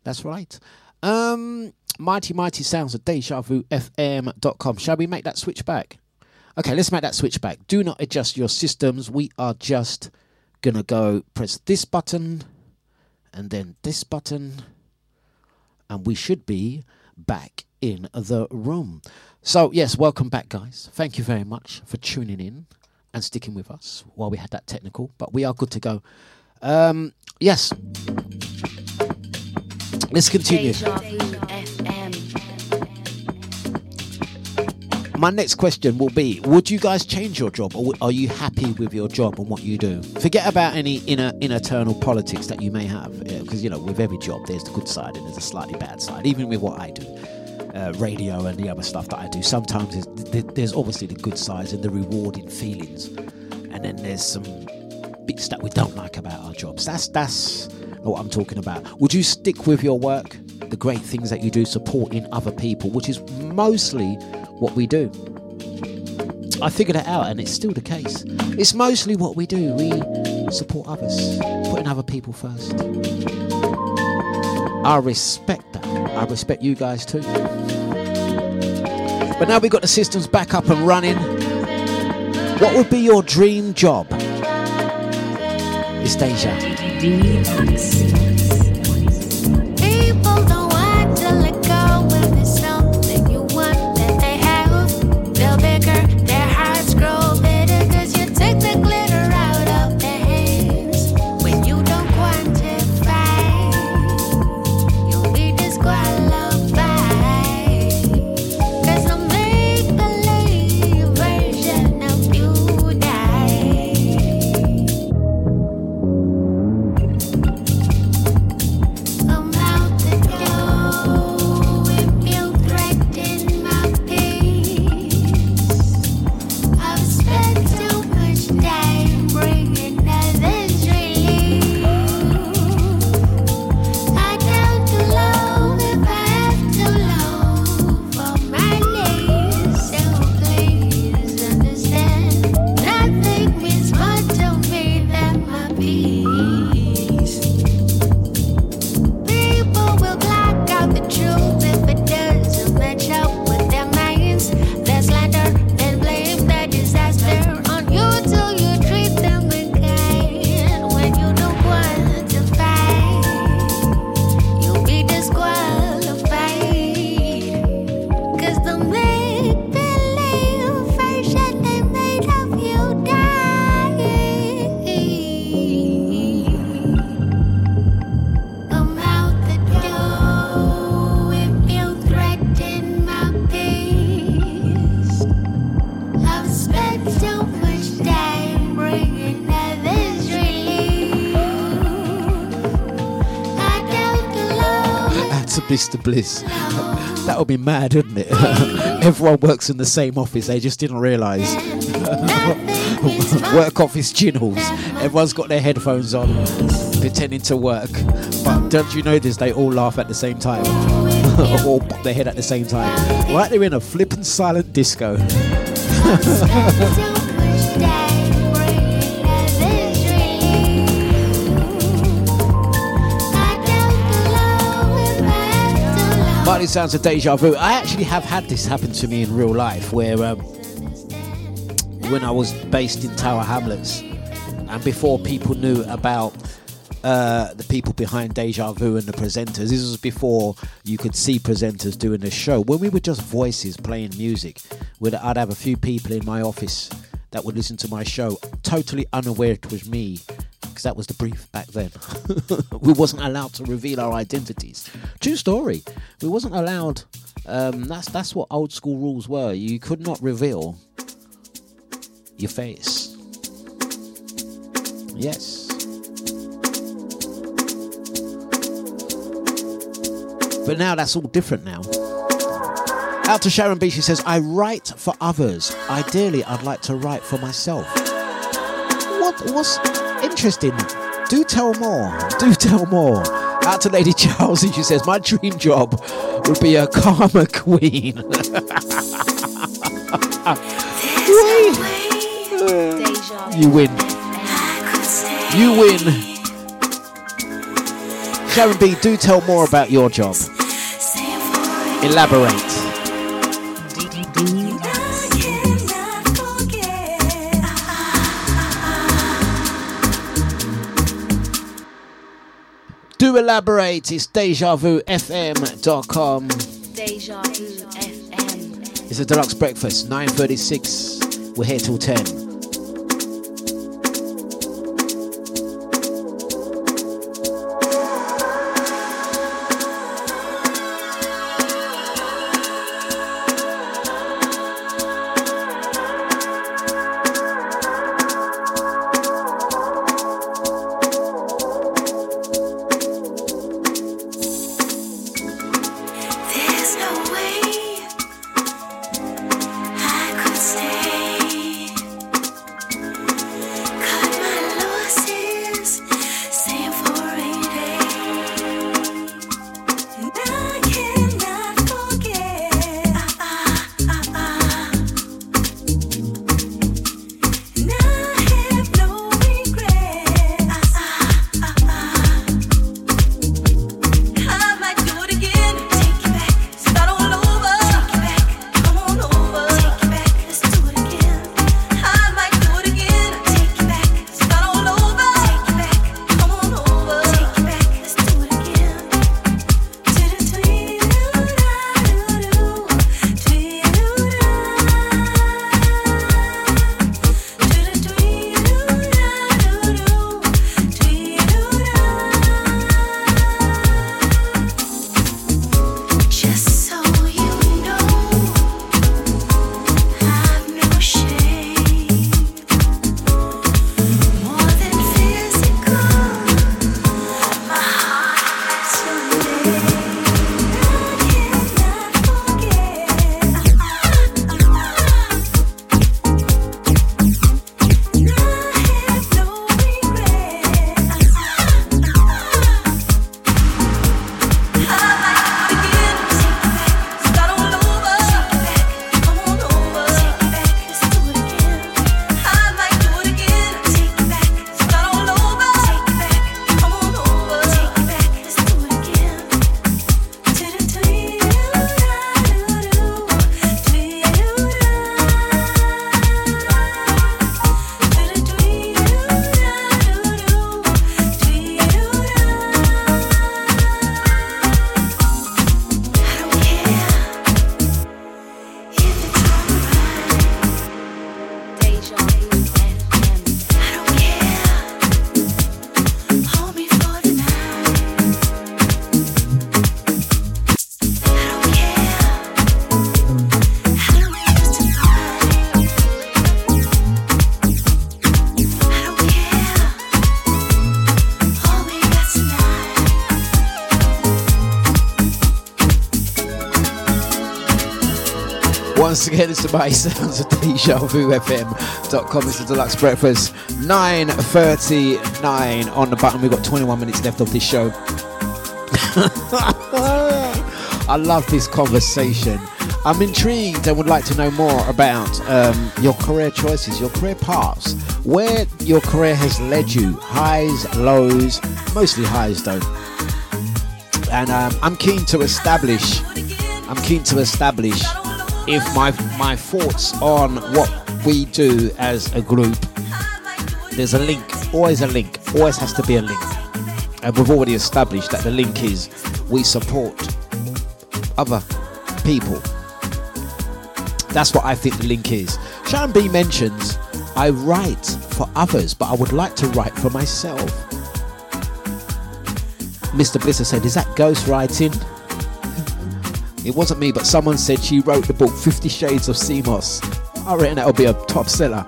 that's right. Um, mighty mighty sounds of Deja Vu FM.com. Shall we make that switch back? Okay, let's make that switch back. Do not adjust your systems. We are just gonna go press this button and then this button, and we should be back in the room. So, yes, welcome back, guys. Thank you very much for tuning in and sticking with us while we had that technical, but we are good to go. Um, yes, let's continue. FM. My next question will be Would you guys change your job or are you happy with your job and what you do? Forget about any inner, internal politics that you may have because, you know, with every job there's the good side and there's a slightly bad side, even with what I do. Uh, radio and the other stuff that I do. Sometimes there's, there's obviously the good sides and the rewarding feelings, and then there's some bits that we don't like about our jobs. That's that's what I'm talking about. Would you stick with your work, the great things that you do, supporting other people, which is mostly what we do? I figured it out, and it's still the case. It's mostly what we do. We support others, putting other people first. I respect that. I respect you guys too. But now we've got the systems back up and running. What would be your dream job? It's Deja. Mr. Bliss. [laughs] that would be mad, wouldn't it? [laughs] Everyone works in the same office. They just didn't realise. [laughs] work office ginnels. Everyone's got their headphones on, pretending to work. But don't you know this? they all laugh at the same time? or pop their head at the same time. Like they're in a flippant silent disco. Mighty sounds of deja vu. I actually have had this happen to me in real life where um, when I was based in Tower Hamlets and before people knew about uh, the people behind Deja Vu and the presenters. This was before you could see presenters doing the show. When we were just voices playing music, I'd have a few people in my office that would listen to my show, totally unaware it was me, because that was the brief back then. [laughs] we wasn't allowed to reveal our identities. True story. We wasn't allowed. Um, that's that's what old school rules were. You could not reveal your face. Yes. But now that's all different now. Out to Sharon B, she says, I write for others. Ideally, I'd like to write for myself. What was interesting? Do tell more. [laughs] Do tell more. Out to Lady Charles, she says, My dream job would be a karma queen. [laughs] you win. You win. Sharon B, do tell more about your job. Elaborate. Elaborate. It's DejaVuFM.com. Deja Vu FM. It's a Dlux breakfast, 9.36. We're here till 10. [laughs] again, it's the mighty sounds of Deja Vu FM.com. It's the Dlux Breakfast. 9.39 on the button. We've got 21 minutes left of this show. [laughs] I love this conversation. I'm intrigued and would like to know more about um, your career choices, your career paths, where your career has led you, highs, lows, mostly highs though. And um, I'm keen to establish, I'm keen to establish if my my thoughts on what we do as a group. There's a link, always a link, always has to be a link. And we've already established that the link is we support other people. That's what I think the link is. Sharon B mentions I write for others, but I would like to write for myself. Mr. Blisser said, Is that ghostwriting? It wasn't me, but someone said she wrote the book Fifty Shades of Sea Moss. I reckon that'll be a top seller.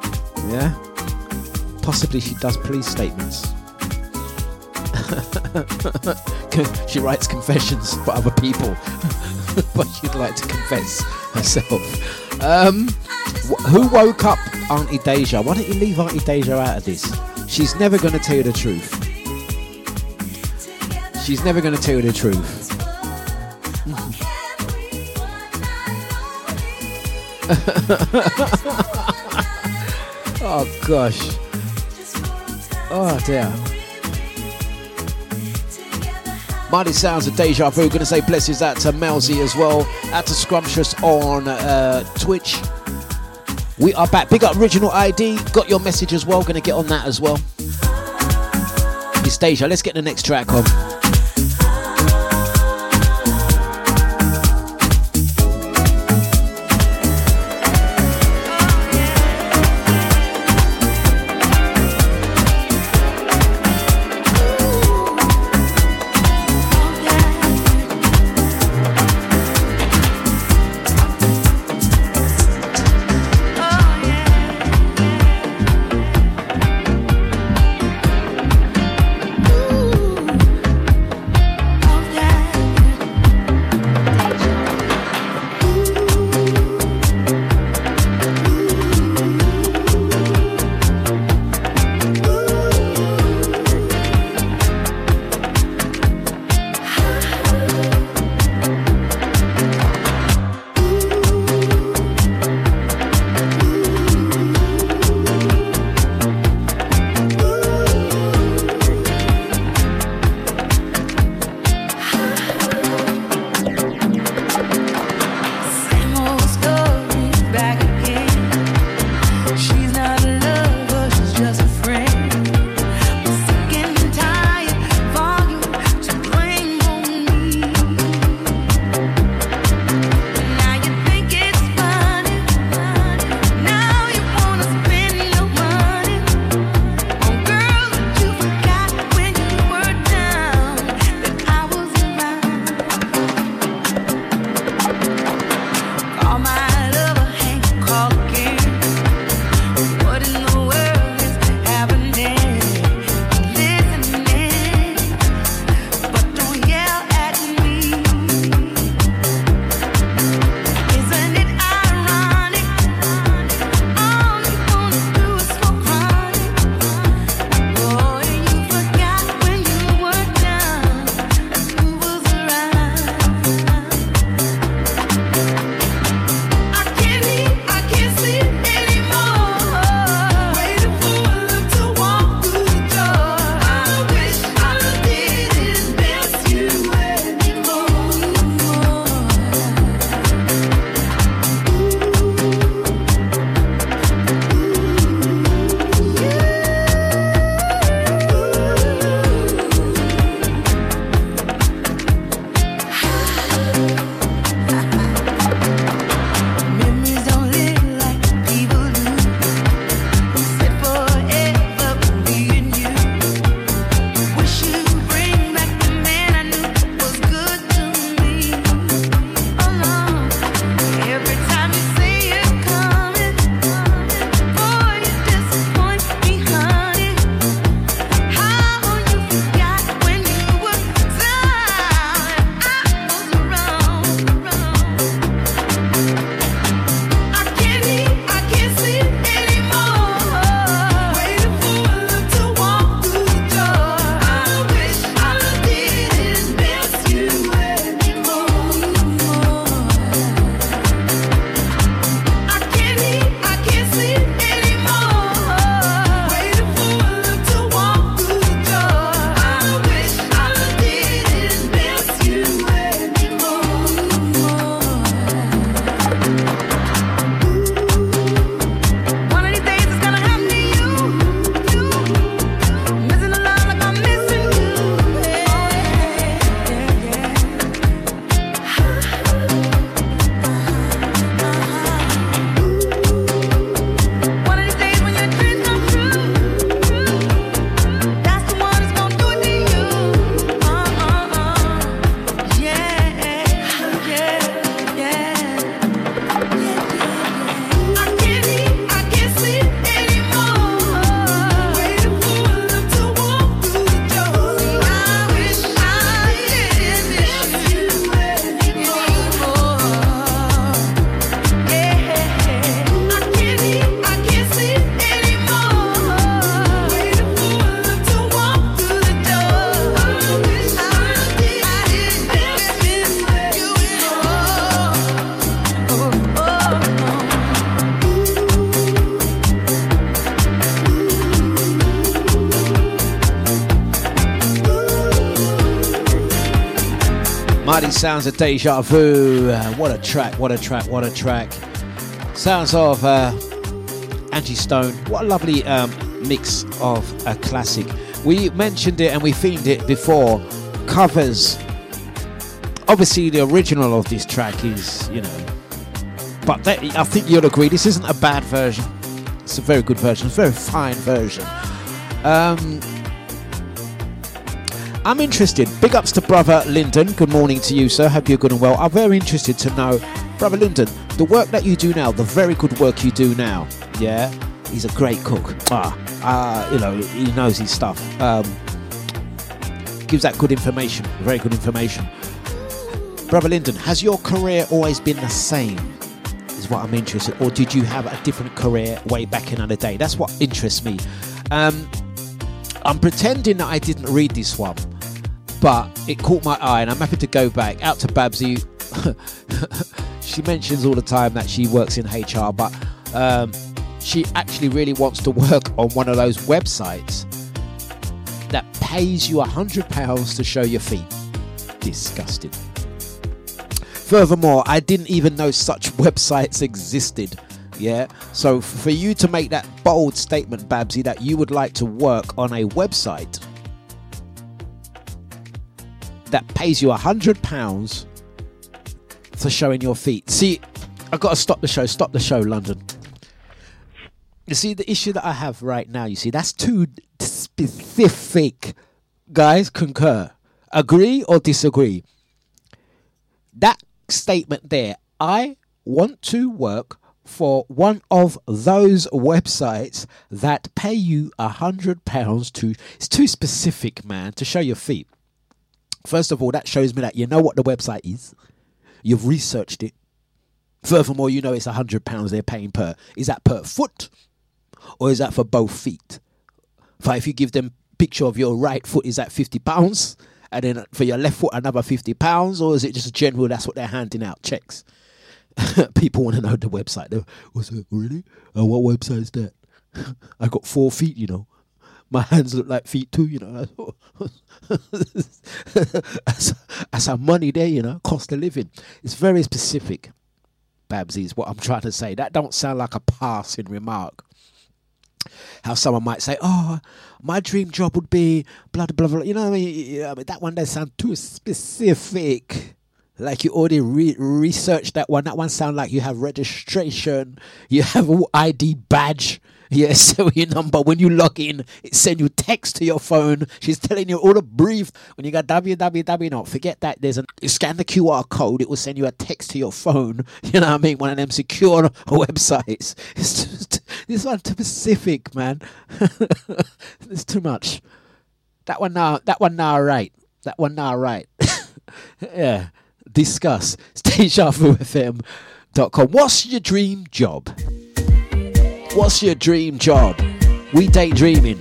Yeah? Possibly she does police statements. [laughs] she writes confessions for other people, [laughs] but she'd like to confess herself. Um, wh- who woke up Auntie Deja? Why don't you leave Auntie Deja out of this? She's never going to tell you the truth. She's never going to tell you the truth. [laughs] oh gosh. Oh dear. Mighty sounds of deja vu. Gonna say blessings out to Melzy as well. Out to Scrumptious on uh, Twitch. We are back. Big up original ID. Got your message as well. Gonna get on that as well. It's Deja. Let's get the next track on. Sounds of Deja Vu. Uh, what a track, what a track, what a track. Sounds of uh, Angie Stone. What a lovely um, mix of a classic. We mentioned it and we themed it before. Covers. Obviously, the original of this track is, you know, but that, I think you'll agree this isn't a bad version. It's a very good version, it's a very fine version. Um, I'm interested. Big ups to brother Lyndon. Good morning to you, sir. Hope you're good and well. I'm very interested to know, brother Lyndon, the work that you do now, the very good work you do now. Yeah, he's a great cook. Ah, uh, you know, he knows his stuff. Um, gives that good information, very good information. Brother Lyndon, has your career always been the same? Is what I'm interested, in. or did you have a different career way back in another day? That's what interests me. Um, I'm pretending that I didn't read this one, but it caught my eye, and I'm happy to go back out to Babsy. [laughs] she mentions all the time that she works in HR, but um, she actually really wants to work on one of those websites that pays you a hundred pounds to show your feet. Disgusting. Furthermore, I didn't even know such [laughs] websites existed. Yeah, so for you to make that bold statement, Babsy, that you would like to work on a website that pays you a hundred pounds for showing your feet. See, I've got to stop the show. Stop the show, London. You see, the issue that I have right now, you see, that's too specific. Guys, concur. Agree or disagree? That statement there, I want to work for one of those websites that pay you a hundred pounds to it's too specific man to show your feet first of all that shows me that you know what the website is you've researched it furthermore you know it's hundred pounds they're paying per is that per foot or is that for both feet for if you give them picture of your right foot is that 50 pounds and then for your left foot another 50 pounds or is it just general that's what they're handing out checks [laughs] people want to know the website. They're, What's it? Really? Uh, what website is that? [laughs] I got four feet, you know. My hands look like feet too, you know. [laughs] that's, that's our money there, you know. Cost of living. It's very specific, Babsy, is what I'm trying to say. That don't sound like a passing remark. How someone might say, "Oh, my dream job would be blah blah blah." You know, what I mean, You know, I mean, that one does sound too specific like you already re- researched that one. That one sound like you have registration, you have ID badge, [laughs] yeah, serial number. When you log in, it send you text to your phone. She's telling you all the brief. When you got www, no, forget that. There's a scan the QR code. It will send you a text to your phone. [laughs] You know what I mean? One of them secure [laughs] websites. It's just this one too specific, man. it's too much. That one now. That one now. Right. That one now. Right. yeah discuss. StageFM.com. What's your dream job? What's your dream job? We daydreaming.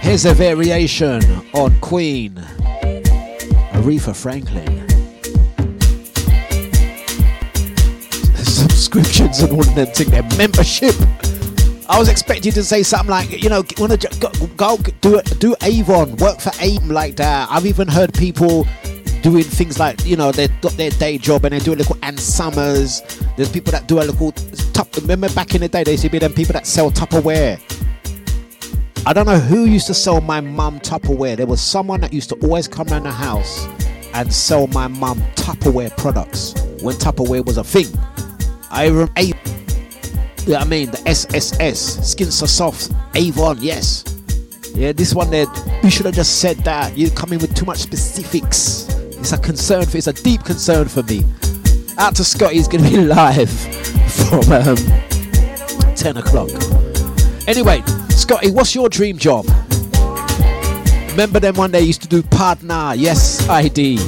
Here's a variation on Queen, Aretha Franklin. Subscriptions and all of them thing, their membership. I was expecting to say something like, you know, want to go, go do do Avon, work for AIM like that. I've even heard people doing things like, you know, they've got their day job and they do a little Ann Summers. There's people that do a little top. Remember back in the day, there used to be them people that sell Tupperware. I don't know who used to sell my mum Tupperware. There was someone that used to always come around the house and sell my mum Tupperware products when Tupperware was a thing. I remember. Yeah, I mean the SSS, Skin So Soft, Avon, yes. Yeah, this one there, you should have just said that. You come in with too much specifics. It's a concern for, it's a deep concern for me. Out to Scotty, he's gonna be [laughs] live from um, 10 o'clock. Anyway, Scotty, what's your dream job? Remember them one day used to do partner, yes, ID.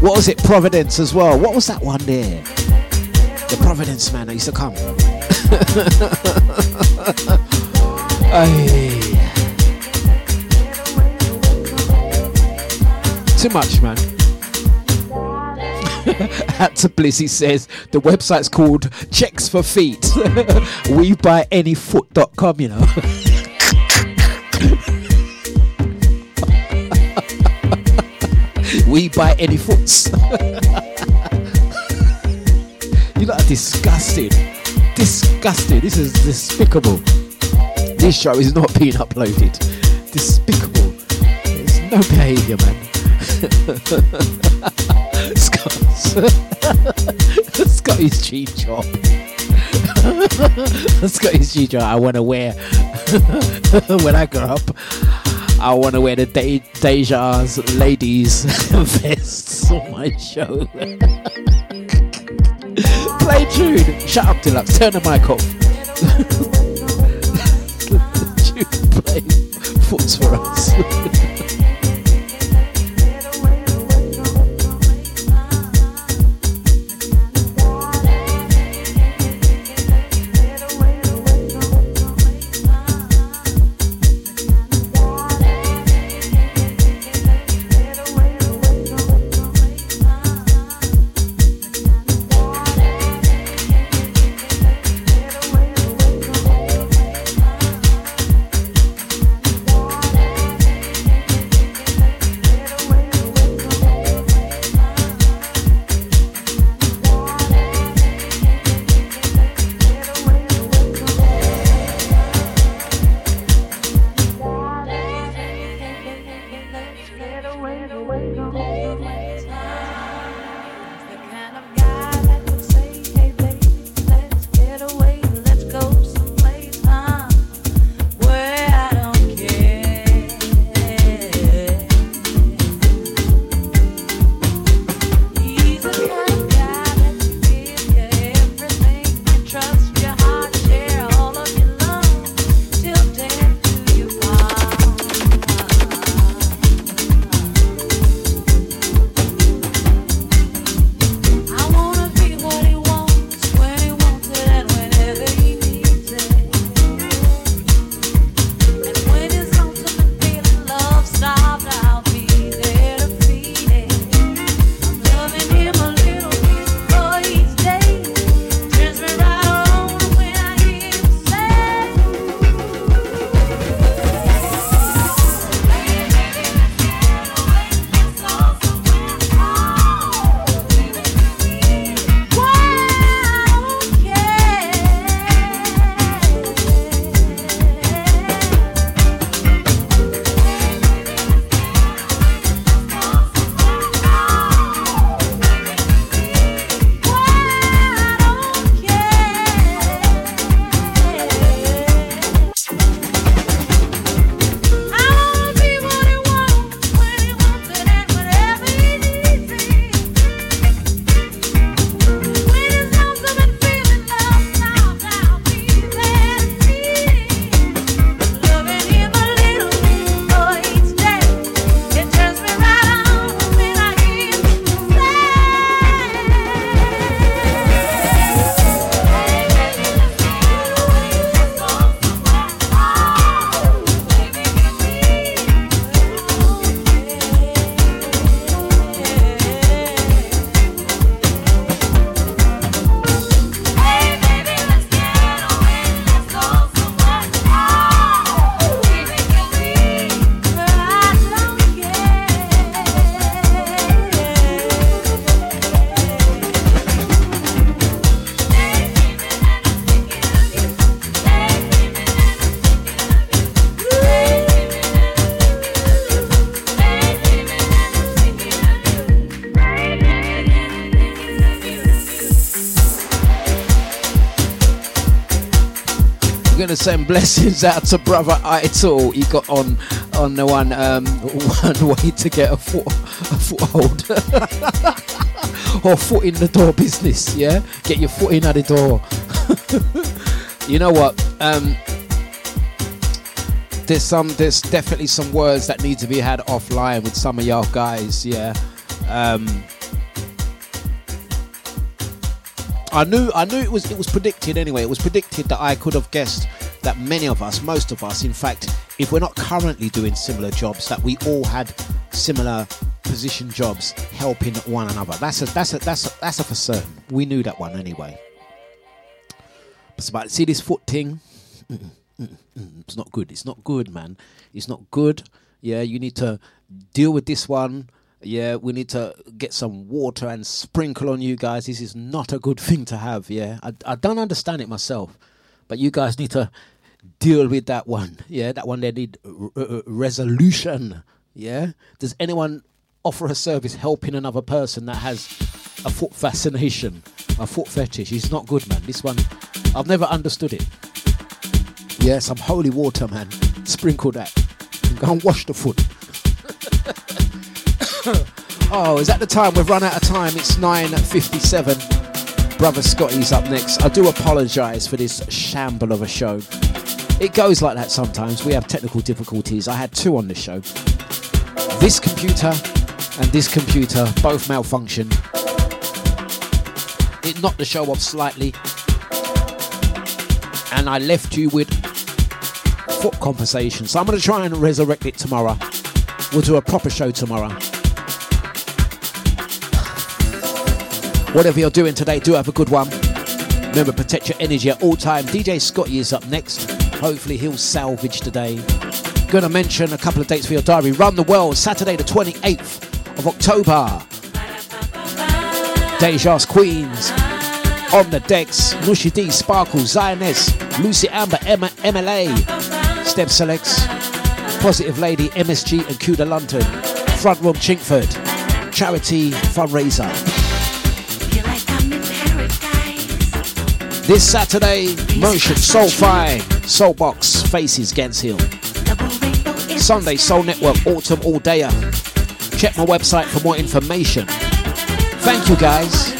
What was it, Provident as well? What was that one there? The Provident man that used to come. [laughs] Ay. Too much, man. [laughs] At to Blizzy says the website's called Checks for Feet. [laughs] we buy any foot.com, you know. [laughs] we buy any foots. you lot are disgusting. Disgusting. This is despicable. This show is not being uploaded. Despicable. There's no behaviour, man. Scott's, Scotty's [laughs] cheap chop. [laughs] Scotty's cheap chop. I want to wear [laughs] when I grow up. I want to wear the De- Deja's ladies vests on my show. Play tune. Shut up, Dlux. Turn the mic off. tune play. For us. Blessings out to brother Ital. He got on on the one um, one way to get a foot a foothold [laughs] or foot in the door business. Yeah, get your foot in at the door. [laughs] you know what? Um, there's some there's definitely some words that need to be had offline with some of y'all guys. Yeah. Um, I knew I knew it was it was predicted anyway. It was predicted that I could have guessed that many of us, most of us, in fact, if we're not currently doing similar jobs, that we all had similar position jobs helping one another. That's a that's a that's a, that's a for certain. We knew that one anyway. It's about see this foot thing. mm, mm, it's not good. It's not good, man. It's not good. Yeah, you need to deal with this one. Yeah, we need to get some water and sprinkle on you guys. This is not a good [laughs] thing to have. Yeah, I, I don't understand it myself, but you guys need to deal with that one. Yeah, that one they need r- r- resolution. Yeah, does anyone offer a service helping another person that has a foot fascination, a foot fetish? It's not good, man. This one, I've never understood it. Yeah, some holy water, man. Sprinkle that. And go and wash the foot. [coughs] oh, is that the time? We've run out of time. It's 9.57. Brother Scotty's up next. I do apologise for this shamble of a show. It goes like that sometimes. We have technical difficulties. I had two on this show. This computer and this computer both malfunctioned. It knocked the show off slightly. And I left you with foot compensation. So I'm going to try and resurrect it tomorrow. We'll do a proper show tomorrow. Whatever you're doing today, do have a good one. Remember, protect your energy at all time. DJ Scotty is up next. Hopefully, he'll salvage today. Gonna mention a couple of dates for your diary. Run the World, Saturday the 28th of October. Deja's Queens. On the decks, Nushi D, Sparkle, Zioness, Lucy Amber, Emma, MLA, Step Selects, Positive Lady, MSG, and Cuda London. Front Room Chingford. Charity fundraiser. This Saturday, Motion, Soul Fine, Soul Box, Faces, Gants Hill. Sunday, Soul Network, Autumn All Dayer. Check my website for more information. Thank you guys.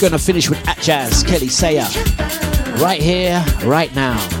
Gonna finish with At Jazz, Kelly Sayer. Right here, right now.